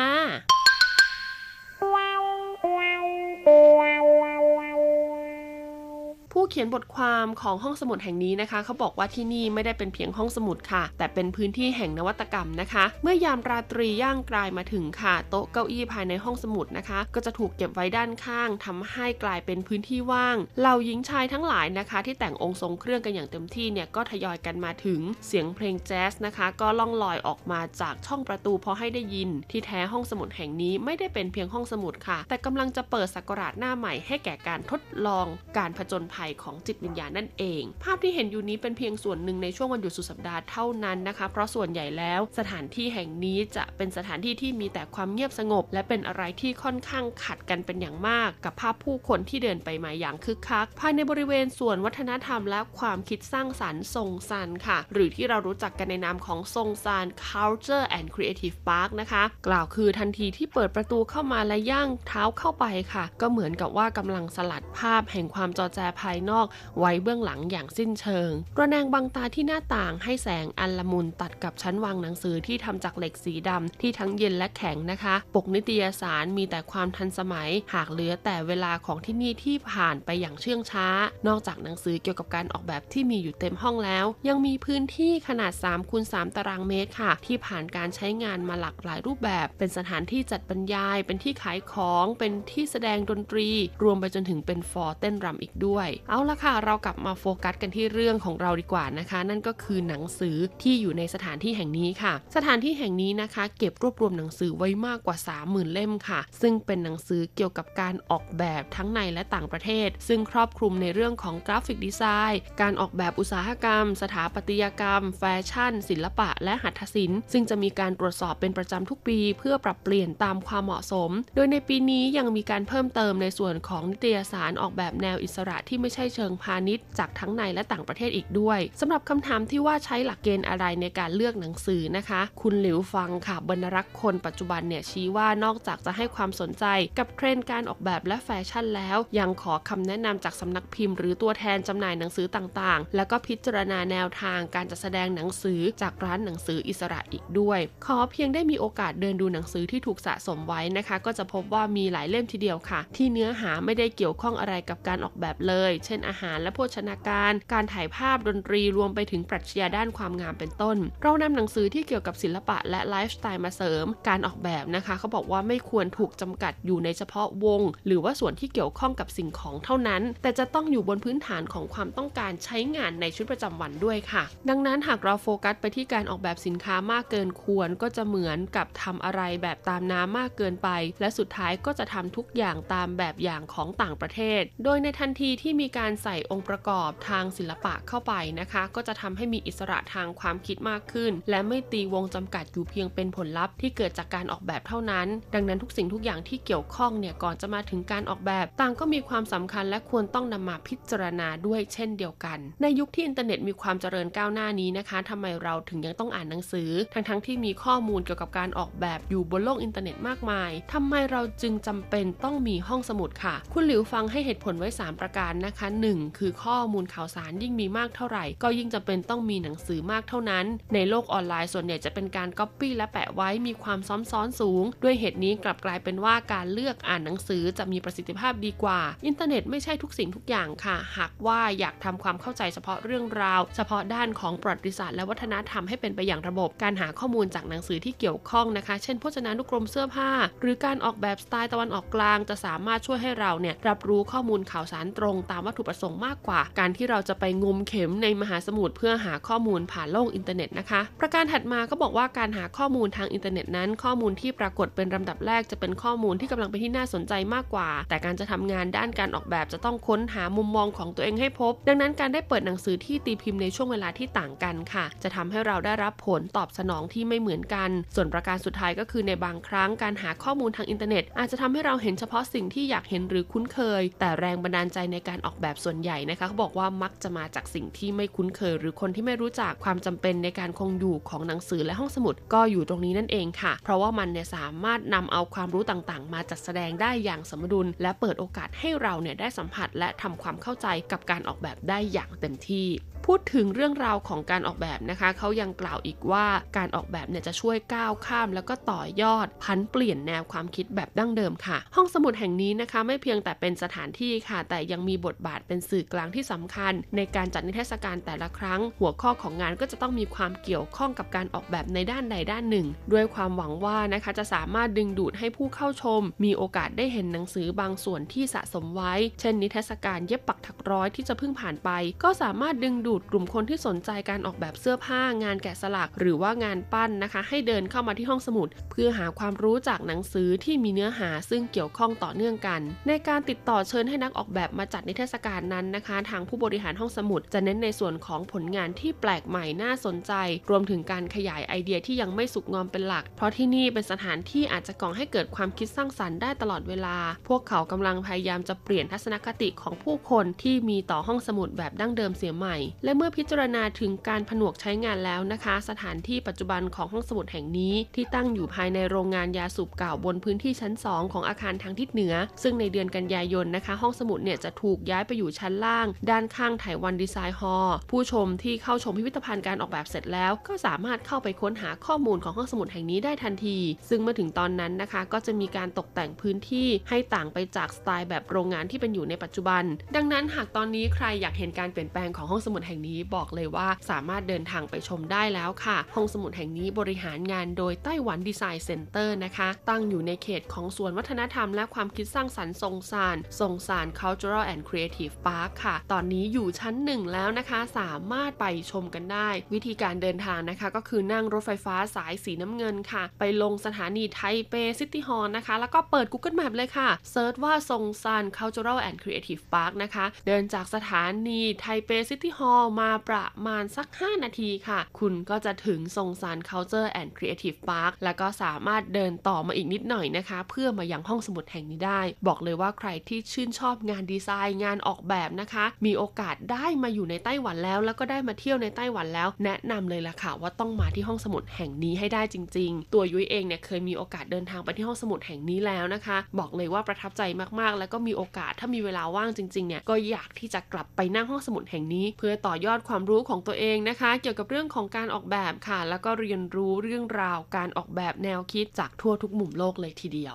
ผู้เขียนบทความของห้องสมุดแห่งนี้นะคะ เขาบอกว่าที่นี่ไม่ได้เป็นเพียงห้องสมุดค่ะ แต่เป็นพื้นที่แห่งนวัตกรรมนะคะ เมื่อยามราตรีย่างกลายมาถึงค่ะ โต๊ะเก้าอี้ภายในห้องสมุดนะคะ ก็จะถูกเก็บไว้ด้านข้างทำให้กลายเป็นพื้นที่ว่างเหล่าหญิงชายทั้งหลายนะคะ ที่แต่งองค์ทรงเครื่องกันอย่างเต็มที่เนี่ยก็ทยอยกันมาถึงเสียงเพลงแจ๊สนะคะ ก็ล่องลอยออกมาจากช่องประตูพอให้ได้ยิน ที่แท้ห้องสมุดแห่งนี้ไม่ได้เป็นเพียงห้องสมุดค่ะ แต่กำลังจะเปิดสักราชหน้าใหม่ให้แก่การทดลองการผจญภัยของจิตวิญญาณนั่นเอง ภาพที่เห็นอยู่นี้เป็นเพียงส่วนหนึ่งในช่วงวันหยุดสุดสัปดาห์เท่านั้นนะคะ เพราะส่วนใหญ่แล้วสถานที่แห่งนี้จะเป็นสถานที่ที่มีแต่ความเงียบสงบ และเป็นอะไรที่ค่อนข้างขัดกันเป็นอย่างมาก กับภาพผู้คนที่เดินไปมาอย่างคึกคัก ภายในบริเวณส่วนวัฒนธรรมและความคิดสร้างสรรค์ทรงซันค่ะ หรือที่เรารู้จักกันในนามของทรงซาน Culture and Creative Park นะคะ กล่าวคือทันทีที่เปิดประตูเข้ามาและย่างเท้าเข้าไปค่ะ ก็เหมือนกับว่ากำลังสลัดภาพแห่งความจอแจภายนอกไว้เบื้องหลังอย่างสิ้นเชิง ระแนงบังตาที่หน้าต่างให้แสงอันละมุนตัดกับชั้นวางหนังสือที่ทำจากเหล็กสีดำที่ทั้งเย็นและแข็งนะคะ ปกนิตยสารมีแต่ความทันสมัย หากเหลือแต่เวลาของที่นี่ที่ผ่านไปอย่างเชื่องช้า นอกจากหนังสือเกี่ยวกับการออกแบบที่มีอยู่เต็มห้องแล้ว ยังมีพื้นที่ขนาด3คูณ3ตารางเมตรค่ะ ที่ผ่านการใช้งานมาหลากหลายรูปแบบ เป็นสถานที่จัดบรรยาย เป็นที่ขายของ เป็นที่แสดงดนตรี รวมไปจนถึงเป็นฟลอร์เต้นรำอีกด้วยเอาละค่ะ เรากลับมาโฟกัสกันที่เรื่องของเราดีกว่านะคะ นั่นก็คือหนังสือที่อยู่ในสถานที่แห่งนี้ค่ะ สถานที่แห่งนี้นะคะ เก็บรวบรวมหนังสือไว้มากกว่า 30,000 เล่มค่ะ ซึ่งเป็นหนังสือเกี่ยวกับการออกแบบทั้งในและต่างประเทศ ซึ่งครอบคลุมในเรื่องของกราฟิกดีไซน์ การออกแบบอุตสาหกรรม สถาปัตยกรรม แฟชั่น ศิลปะ และหัตถศิลป์ ซึ่งจะมีการตรวจสอบเป็นประจำทุกปี เพื่อปรับเปลี่ยนตามความเหมาะสม โดยในปีนี้ยังมีการเพิ่มเติมในส่วนของนิตยสารออกแบบแนวอิสระที่ไม่ใช่เชิงพาณิชย์จากทั้งในและต่างประเทศอีกด้วยสำหรับคำถามที่ว่าใช้หลักเกณฑ์อะไรในการเลือกหนังสือนะคะ คุณหลิวฟังค่ะบรรณารักษ์ษ์คนปัจจุบันเนี่ยชี้ว่านอกจากจะให้ความสนใจกับเทรนด์การออกแบบและแฟชั่นแล้ว ยังขอคำแนะนำจากสำนักพิมพ์หรือตัวแทนจำหน่ายหนังสือต่างๆ แล้วก็พิจารณาแนวทางการจัดแสดงหนังสือจากร้านหนังสืออิสระอีกด้วย ขอเพียงได้มีโอกาสเดินดูหนังสือที่ถูกสะสมไว้นะคะ ก็จะพบว่ามีหลายเล่มทีเดียวค่ะ ที่เนื้อหาไม่ได้เกี่ยวข้องอะไรกับการออกแบบเลยเช่นอาหารและโภชนาการ การถ่ายภาพดนตรีรวมไปถึงปรัชญาด้านความงามเป็นต้น เรานำหนังสือที่เกี่ยวกับศิลปะและไลฟ์สไตล์มาเสริม การออกแบบนะคะเขาบอกว่าไม่ควรถูกจำกัดอยู่ในเฉพาะวง หรือว่าส่วนที่เกี่ยวข้องกับสิ่งของเท่านั้น แต่จะต้องอยู่บนพื้นฐานของความต้องการใช้งานในชีวิตประจำวันด้วยค่ะ ดังนั้นหากเราโฟกัสไปที่การออกแบบสินค้ามากเกินควรก็จะเหมือนกับทำอะไรแบบตามน้ำมากเกินไป และสุดท้ายก็จะทำทุกอย่างตามแบบอย่างของต่างประเทศ โดยในทันทีที่มีีการใส่องค์ประกอบทางศิลปะเข้าไปนะคะ ก็จะทำให้มีอิสระทางความคิดมากขึ้น และไม่ตีวงจำกัดอยู่เพียงเป็นผลลัพธ์ที่เกิดจากการออกแบบเท่านั้น ดังนั้นทุกสิ่งทุกอย่างที่เกี่ยวข้องเนี่ยก่อนจะมาถึงการออกแบบ ต่างก็มีความสำคัญและควรต้องนำมาพิจารณาด้วยเช่นเดียวกัน ในยุคที่อินเทอร์เน็ตมีความเจริญก้าวหน้านี้นะคะทำไมเราถึงยังต้องอ่านหนังสือ ทั้งๆที่มีข้อมูลเกี่ยวกับการออกแบบอยู่บนโลกอินเทอร์เน็ตมากมายทำไมเราจึงจำเป็นต้องมีห้องสมุดค่ะ คุณหลิวฟังให้เหตุผลไว้ 3 ประการนะคะ 1. คือข้อมูลข่าวสารยิ่งมีมากเท่าไหร่ ก็ยิ่งจำเป็นต้องมีหนังสือมากเท่านั้น ในโลกออนไลน์ส่วนใหญ่จะเป็นการก๊อปปี้และแปะไว้มีความซ้ำซ้อนสูง ด้วยเหตุนี้กลับกลายเป็นว่าการเลือกอ่านหนังสือจะมีประสิทธิภาพดีกว่า อินเทอร์เน็ตไม่ใช่ทุกสิ่งทุกอย่างค่ะ หากว่าอยากทำความเข้าใจเฉพาะเรื่องราว เฉพาะด้านของประวัติศาสตร์และวัฒนธรรมให้เป็นไปอย่างระบบ การหาข้อมูลจากหนังสือที่เกี่ยวข้องนะคะ เช่นพจนานุกรมเสื้อผ้า หรือการออกแบบสไตล์ตะวันออกกลาง จะสามารถช่วยให้เราเนี่ยรับรู้ข้อมูลข่าวสารตรงตามวัตถุประสงค์มากกว่า การที่เราจะไปงมเข็มในมหาสมุทรเพื่อหาข้อมูลผ่านโลกอินเทอร์เน็ตนะคะ ประการถัดมาก็บอกว่าการหาข้อมูลทางอินเทอร์เน็ตนั้น ข้อมูลที่ปรากฏเป็นลำดับแรกจะเป็นข้อมูลที่กำลังเป็นที่น่าสนใจมากกว่า แต่การจะทำงานด้านการออกแบบจะต้องค้นหามุมมองของตัวเองให้พบ ดังนั้นการได้เปิดหนังสือที่ตีพิมพ์ในช่วงเวลาที่ต่างกันค่ะ จะทำให้เราได้รับผลตอบสนองที่ไม่เหมือนกัน ส่วนประการสุดท้ายก็คือในบางครั้งการหาข้อมูลทางอินเทอร์เน็ต อาจจะทำให้เราเห็นเฉพาะสิ่งที่อยากเห็นหรือคุ้นเคย แต่แรงบันดาลใจในการออกแบบส่วนใหญ่นะคะเขาบอกว่ามักจะมาจากสิ่งที่ไม่คุ้นเคย หรือคนที่ไม่รู้จักความจำเป็นในการคงอยู่ของหนังสือและห้องสมุดก็อยู่ตรงนี้นั่นเองค่ะ เพราะว่ามันเนี่ยสามารถนำเอาความรู้ต่างๆ มาจัดแสดงได้อย่างสมดุล และเปิดโอกาสให้เราเนี่ยได้สัมผัส และทำความเข้าใจกับการออกแบบได้อย่างเต็มที่พูดถึงเรื่องราวของการออกแบบนะคะเขายังกล่าวอีกว่าการออกแบบเนี่ยจะช่วยก้าวข้าม แล้วก็ต่อยอดพันเปลี่ยนแนวความคิดแบบดั้งเดิมค่ะ ห้องสมุดแห่งนี้นะคะ ไม่เพียงแต่เป็นสถานที่ค่ะ แต่ยังมีบทบาทเป็นสื่อกลางที่สำคัญ ในการจัดนิทรรศการแต่ละครั้ง หัวข้อของงานก็จะต้องมีความเกี่ยวข้องกับการออกแบบในด้านใดด้านหนึ่ง ด้วยความหวังว่านะคะจะสามารถดึงดูดให้ผู้เข้าชม มีโอกาสได้เห็นหนังสือบางส่วนที่สะสมไว้ เช่น นิทรรศการเย็บปักถักร้อยที่จะเพิ่งผ่านไป ก็สามารถดึงดูดกลุ่มคนที่สนใจการออกแบบเสื้อผ้างานแกะสลัก หรือว่างานปั้นนะคะ ให้เดินเข้ามาที่ห้องสมุด เพื่อหาความรู้จากหนังสือที่มีเนื้อหาซึ่งเกี่ยวข้องต่อเนื่องกัน ในการติดต่อเชิญให้นักออกแบบมาจัดนิทรรศการนั้นนะคะ ทางผู้บริหารห้องสมุดจะเน้นในส่วนของผลงานที่แปลกใหม่น่าสนใจ รวมถึงการขยายไอเดียที่ยังไม่สุกงอมเป็นหลัก เพราะที่นี่เป็นสถานที่อาจจะก่อให้เกิดความคิดสร้างสรรค์ได้ตลอดเวลา พวกเขากำลังพยายามจะเปลี่ยนทัศนคติของผู้คนที่มีต่อห้องสมุดแบบดั้งเดิมเสียใหม่ และเมื่อพิจารณาถึงการผนวกใช้งานแล้วนะคะ สถานที่ปัจจุบันของห้องสมุดแห่งนี้ที่ตั้งอยู่ภายในโรงงานยาสูบเก่าบนพื้นที่ชั้น 2 ของอาคารทางทิศเหนือ ซึ่งในเดือนกันยายนนะคะ ห้องสมุดเนี่ยจะถูกย้ายไปอยู่ชั้นล่าง ด้านข้างไถวันดีไซน์ฮอลผู้ชมที่เข้าชมพิพิธภัณฑ์การออกแบบเสร็จแล้ว ก็สามารถเข้าไปค้นหาข้อมูลของห้องสมุดแห่งนี้ได้ทันที ซึ่งเมื่อถึงตอนนั้นนะคะ ก็จะมีการตกแต่งพื้นที่ให้ต่างไปจากสไตล์แบบโรงงานที่เป็นอยู่ในปัจจุบัน ดังนั้นหากตอนนี้ใครอยากเห็นการเปลี่ยนแปลงของห้องสมุดแห่งนี้บอกเลยว่าสามารถเดินทางไปชมได้แล้วค่ะ ห้องสมุดแห่งนี้บริหารงานโดย Taiwan Design Center นะคะ ตั้งอยู่ในเขตของสวนวัฒนธรรมและความคิดสร้างสรรค์ซงซาน ซงซาน Cultural and Creative Park ค่ะ ตอนนี้อยู่ชั้นหนึ่งแล้วนะคะ สามารถไปชมกันได้ วิธีการเดินทางนะคะก็คือนั่งรถไฟฟ้าสายสีน้ำเงินค่ะ ไปลงสถานีไทเป City Hall นะคะ แล้วก็เปิด Google Map เลยค่ะ search ว่าซงซาน Cultural and Creative Park นะคะ เดินจากสถานีไทเป City Hall มาประมาณสัก 5 นาทีค่ะ คุณก็จะถึงซงซาน Culture and Creative Park แล้วก็สามารถเดินต่อมาอีกนิดหน่อยนะคะ เพื่อมายังห้องสมุดแห่งนี้ได้ บอกเลยว่าใครที่ชื่นชอบงานดีไซน์งานออกแบบนะคะ มีโอกาสได้มาอยู่ในไต้หวันแล้ว แล้วก็ได้มาเที่ยวในไต้หวันแล้ว แนะนำเลยล่ะค่ะ ว่าต้องมาที่ห้องสมุดแห่งนี้ให้ได้จริง ๆ ตัวยุ้ยเองเนี่ยเคยมีโอกาสเดินทางไปที่ห้องสมุดแห่งนี้แล้วนะคะ บอกเลยว่าประทับใจมากๆ แล้วก็มีโอกาสถ้ามีเวลาว่างจริงๆเนี่ยก็อยากที่จะกลับไปนั่งห้องสมุดแห่งนี้ เพื่อต่อยอดความรู้ของตัวเองนะคะ เกี่ยวกับเรื่องของการออกแบบค่ะ แล้วก็เรียนรู้เรื่องราวการออกแบบแนวคิดจากทั่วทุกมุมโลกเลยทีเดียว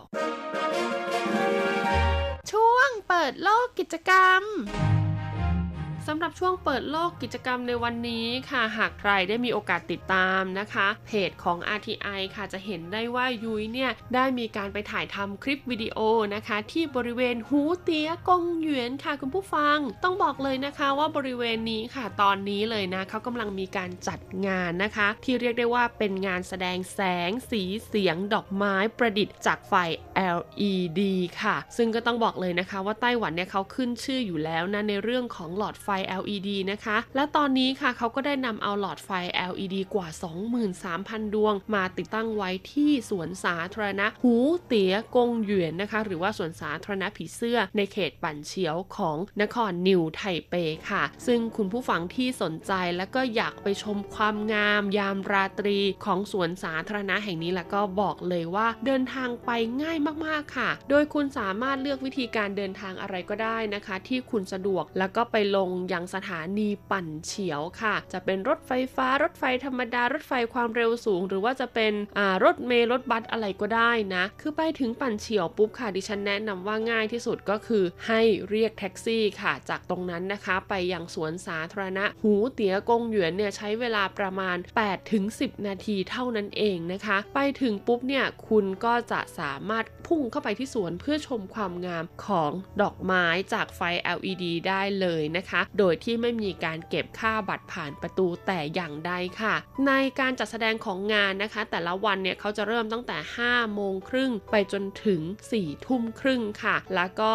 ช่วงเปิดโลกกิจกรรม สำหรับช่วงเปิดโลกกิจกรรมในวันนี้ค่ะ หากใครได้มีโอกาสติดตามนะคะ เพจของ RTI ค่ะจะเห็นได้ว่ายุ้ยเนี่ยได้มีการไปถ่ายทำคลิปวิดีโอนะคะ ที่บริเวณหูเตียกงหยวนค่ะคุณผู้ฟัง ต้องบอกเลยนะคะว่าบริเวณนี้ค่ะตอนนี้เลยนะเขากำลังมีการจัดงานนะคะ ที่เรียกได้ว่าเป็นงานแสดงแสงสีเสียงดอกไม้ประดิษฐ์จากไฟ LED ค่ะ ซึ่งก็ต้องบอกเลยนะคะว่าไต้หวันเนี่ยเขาขึ้นชื่ออยู่แล้วนะในเรื่องของหลอดไฟ LED นะคะ และตอนนี้ค่ะเขาก็ได้นำเอาหลอดไฟ LED กว่า 23,000 ดวง มาติดตั้งไว้ที่สวนสาธารณะหูเตี๋ยกงหยวนนะคะ หรือว่าสวนสาธารณะผีเสื้อในเขตปั่นเฉียวของนครนิวไทเปค่ะ ซึ่งคุณผู้ฟังที่สนใจและก็อยากไปชมความงาม ยามราตรีของสวนสาธารณะแห่งนี้แล้วก็บอกเลยว่าเดินทางไปง่ายมากๆค่ะ โดยคุณสามารถเลือกวิธีการเดินทางอะไรก็ได้นะคะ ที่คุณสะดวกแล้วก็ไปลงยังสถานีปั่นเฉียวค่ะ จะเป็นรถไฟฟ้ารถไฟธรรมดารถไฟความเร็วสูง หรือว่าจะเป็นรถเมล์รถบัสอะไรก็ได้นะ คือไปถึงปั่นเฉียวปุ๊บค่ะดิฉันแนะนำว่าง่ายที่สุดก็คือให้เรียกแท็กซี่ค่ะ จากตรงนั้นนะคะไปยังสวนสาธารณะ หูเตี๋ยกงหยวนเนี่ยใช้เวลาประมาณ8ถึง10 นาทีเท่านั้นเองนะคะ ไปถึงปุ๊บเนี่ยคุณก็จะสามารถพุ่งเข้าไปที่สวนเพื่อชมความงามของดอกไม้จากไฟ LED ได้เลยนะคะโดยที่ไม่มีการเก็บค่าบัตรผ่านประตูแต่อย่างใดค่ะ ในการจัดแสดงของงานนะคะ แต่ละวันเนี่ยเขาจะเริ่มตั้งแต่ 5 โมงครึ่งไปจนถึง 4 ทุ่มครึ่งค่ะ แล้วก็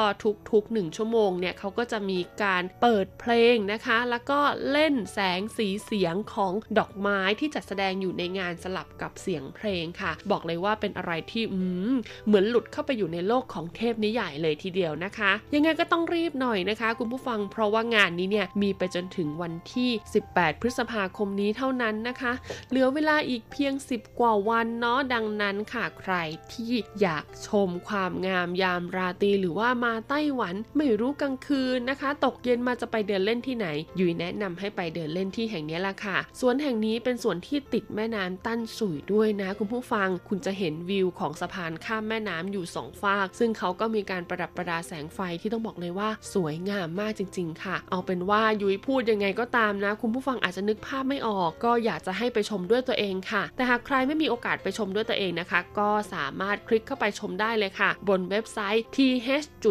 ทุกๆ 1 ชั่วโมงเนี่ยเขาก็จะมีการเปิดเพลงนะคะ แล้วก็เล่นแสงสีเสียงของดอกไม้ที่จัดแสดงอยู่ในงานสลับกับเสียงเพลงค่ะ บอกเลยว่าเป็นอะไรที่อืมเหมือนหลุดเข้าไปอยู่ในโลกของเทพนิยายเลยทีเดียวนะคะ ยังไงก็ต้องรีบหน่อยนะคะ คุณผู้ฟังเพราะว่างานนี้เนี่ยมีไปจนถึงวันที่ 18 พฤษภาคมนี้เท่านั้นนะคะ เหลือเวลาอีกเพียง 10 กว่าวันเนาะดังนั้นค่ะใครที่อยากชมความงามยามราตรีหรือว่ามาไต้หวันไม่รู้กลางคืนนะคะ ตกเย็นมาจะไปเดินเล่นที่ไหน ยุ้ยแนะนำให้ไปเดินเล่นที่แห่งนี้ละค่ะสวนแห่งนี้เป็นสวนที่ติดแม่น้ำตั้นสุยด้วยนะ คุณผู้ฟังคุณจะเห็นวิวของสะพานข้ามแม่น้ำอยู่สองฝาก ซึ่งเขาก็มีการประดับประดาแสงไฟที่ต้องบอกเลยว่าสวยงามมากจริง ๆ ค่ะ เอาเป็นว่ายุ้ยพูดยังไงก็ตามนะ คุณผู้ฟังอาจจะนึกภาพไม่ออก ก็อยากจะให้ไปชมด้วยตัวเองค่ะ แต่หากใครไม่มีโอกาสไปชมด้วยตัวเองนะคะ ก็สามารถคลิกเข้าไปชมได้เลยค่ะ บนเว็บไซต์ th.rti.org.tw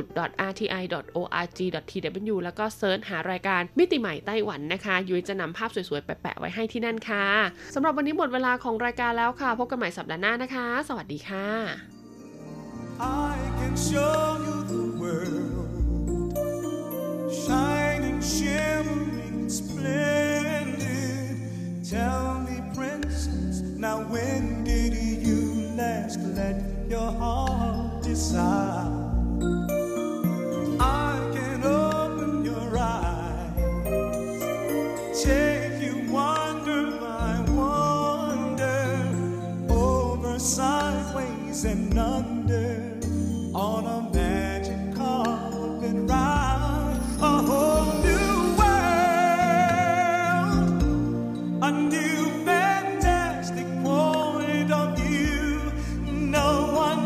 แล้วก็เซิร์ชหารายการมิติใหม่ไต้หวันนะคะ ยุ้ยจะนำภาพสวยๆแปะๆไว้ให้ที่นั่นค่ะสำหรับวันนี้หมดเวลาของรายการแล้วค่ะ พบกันใหม่สัปดาห์หน้านะคะ สวัสดีค่ะ I can show you the world shining, shimmering, splendid. Tell me, princess, now when did you last let your heart decide? sideways and under on a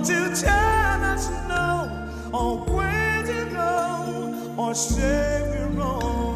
to tell us no, or where to go, or say we're wrong.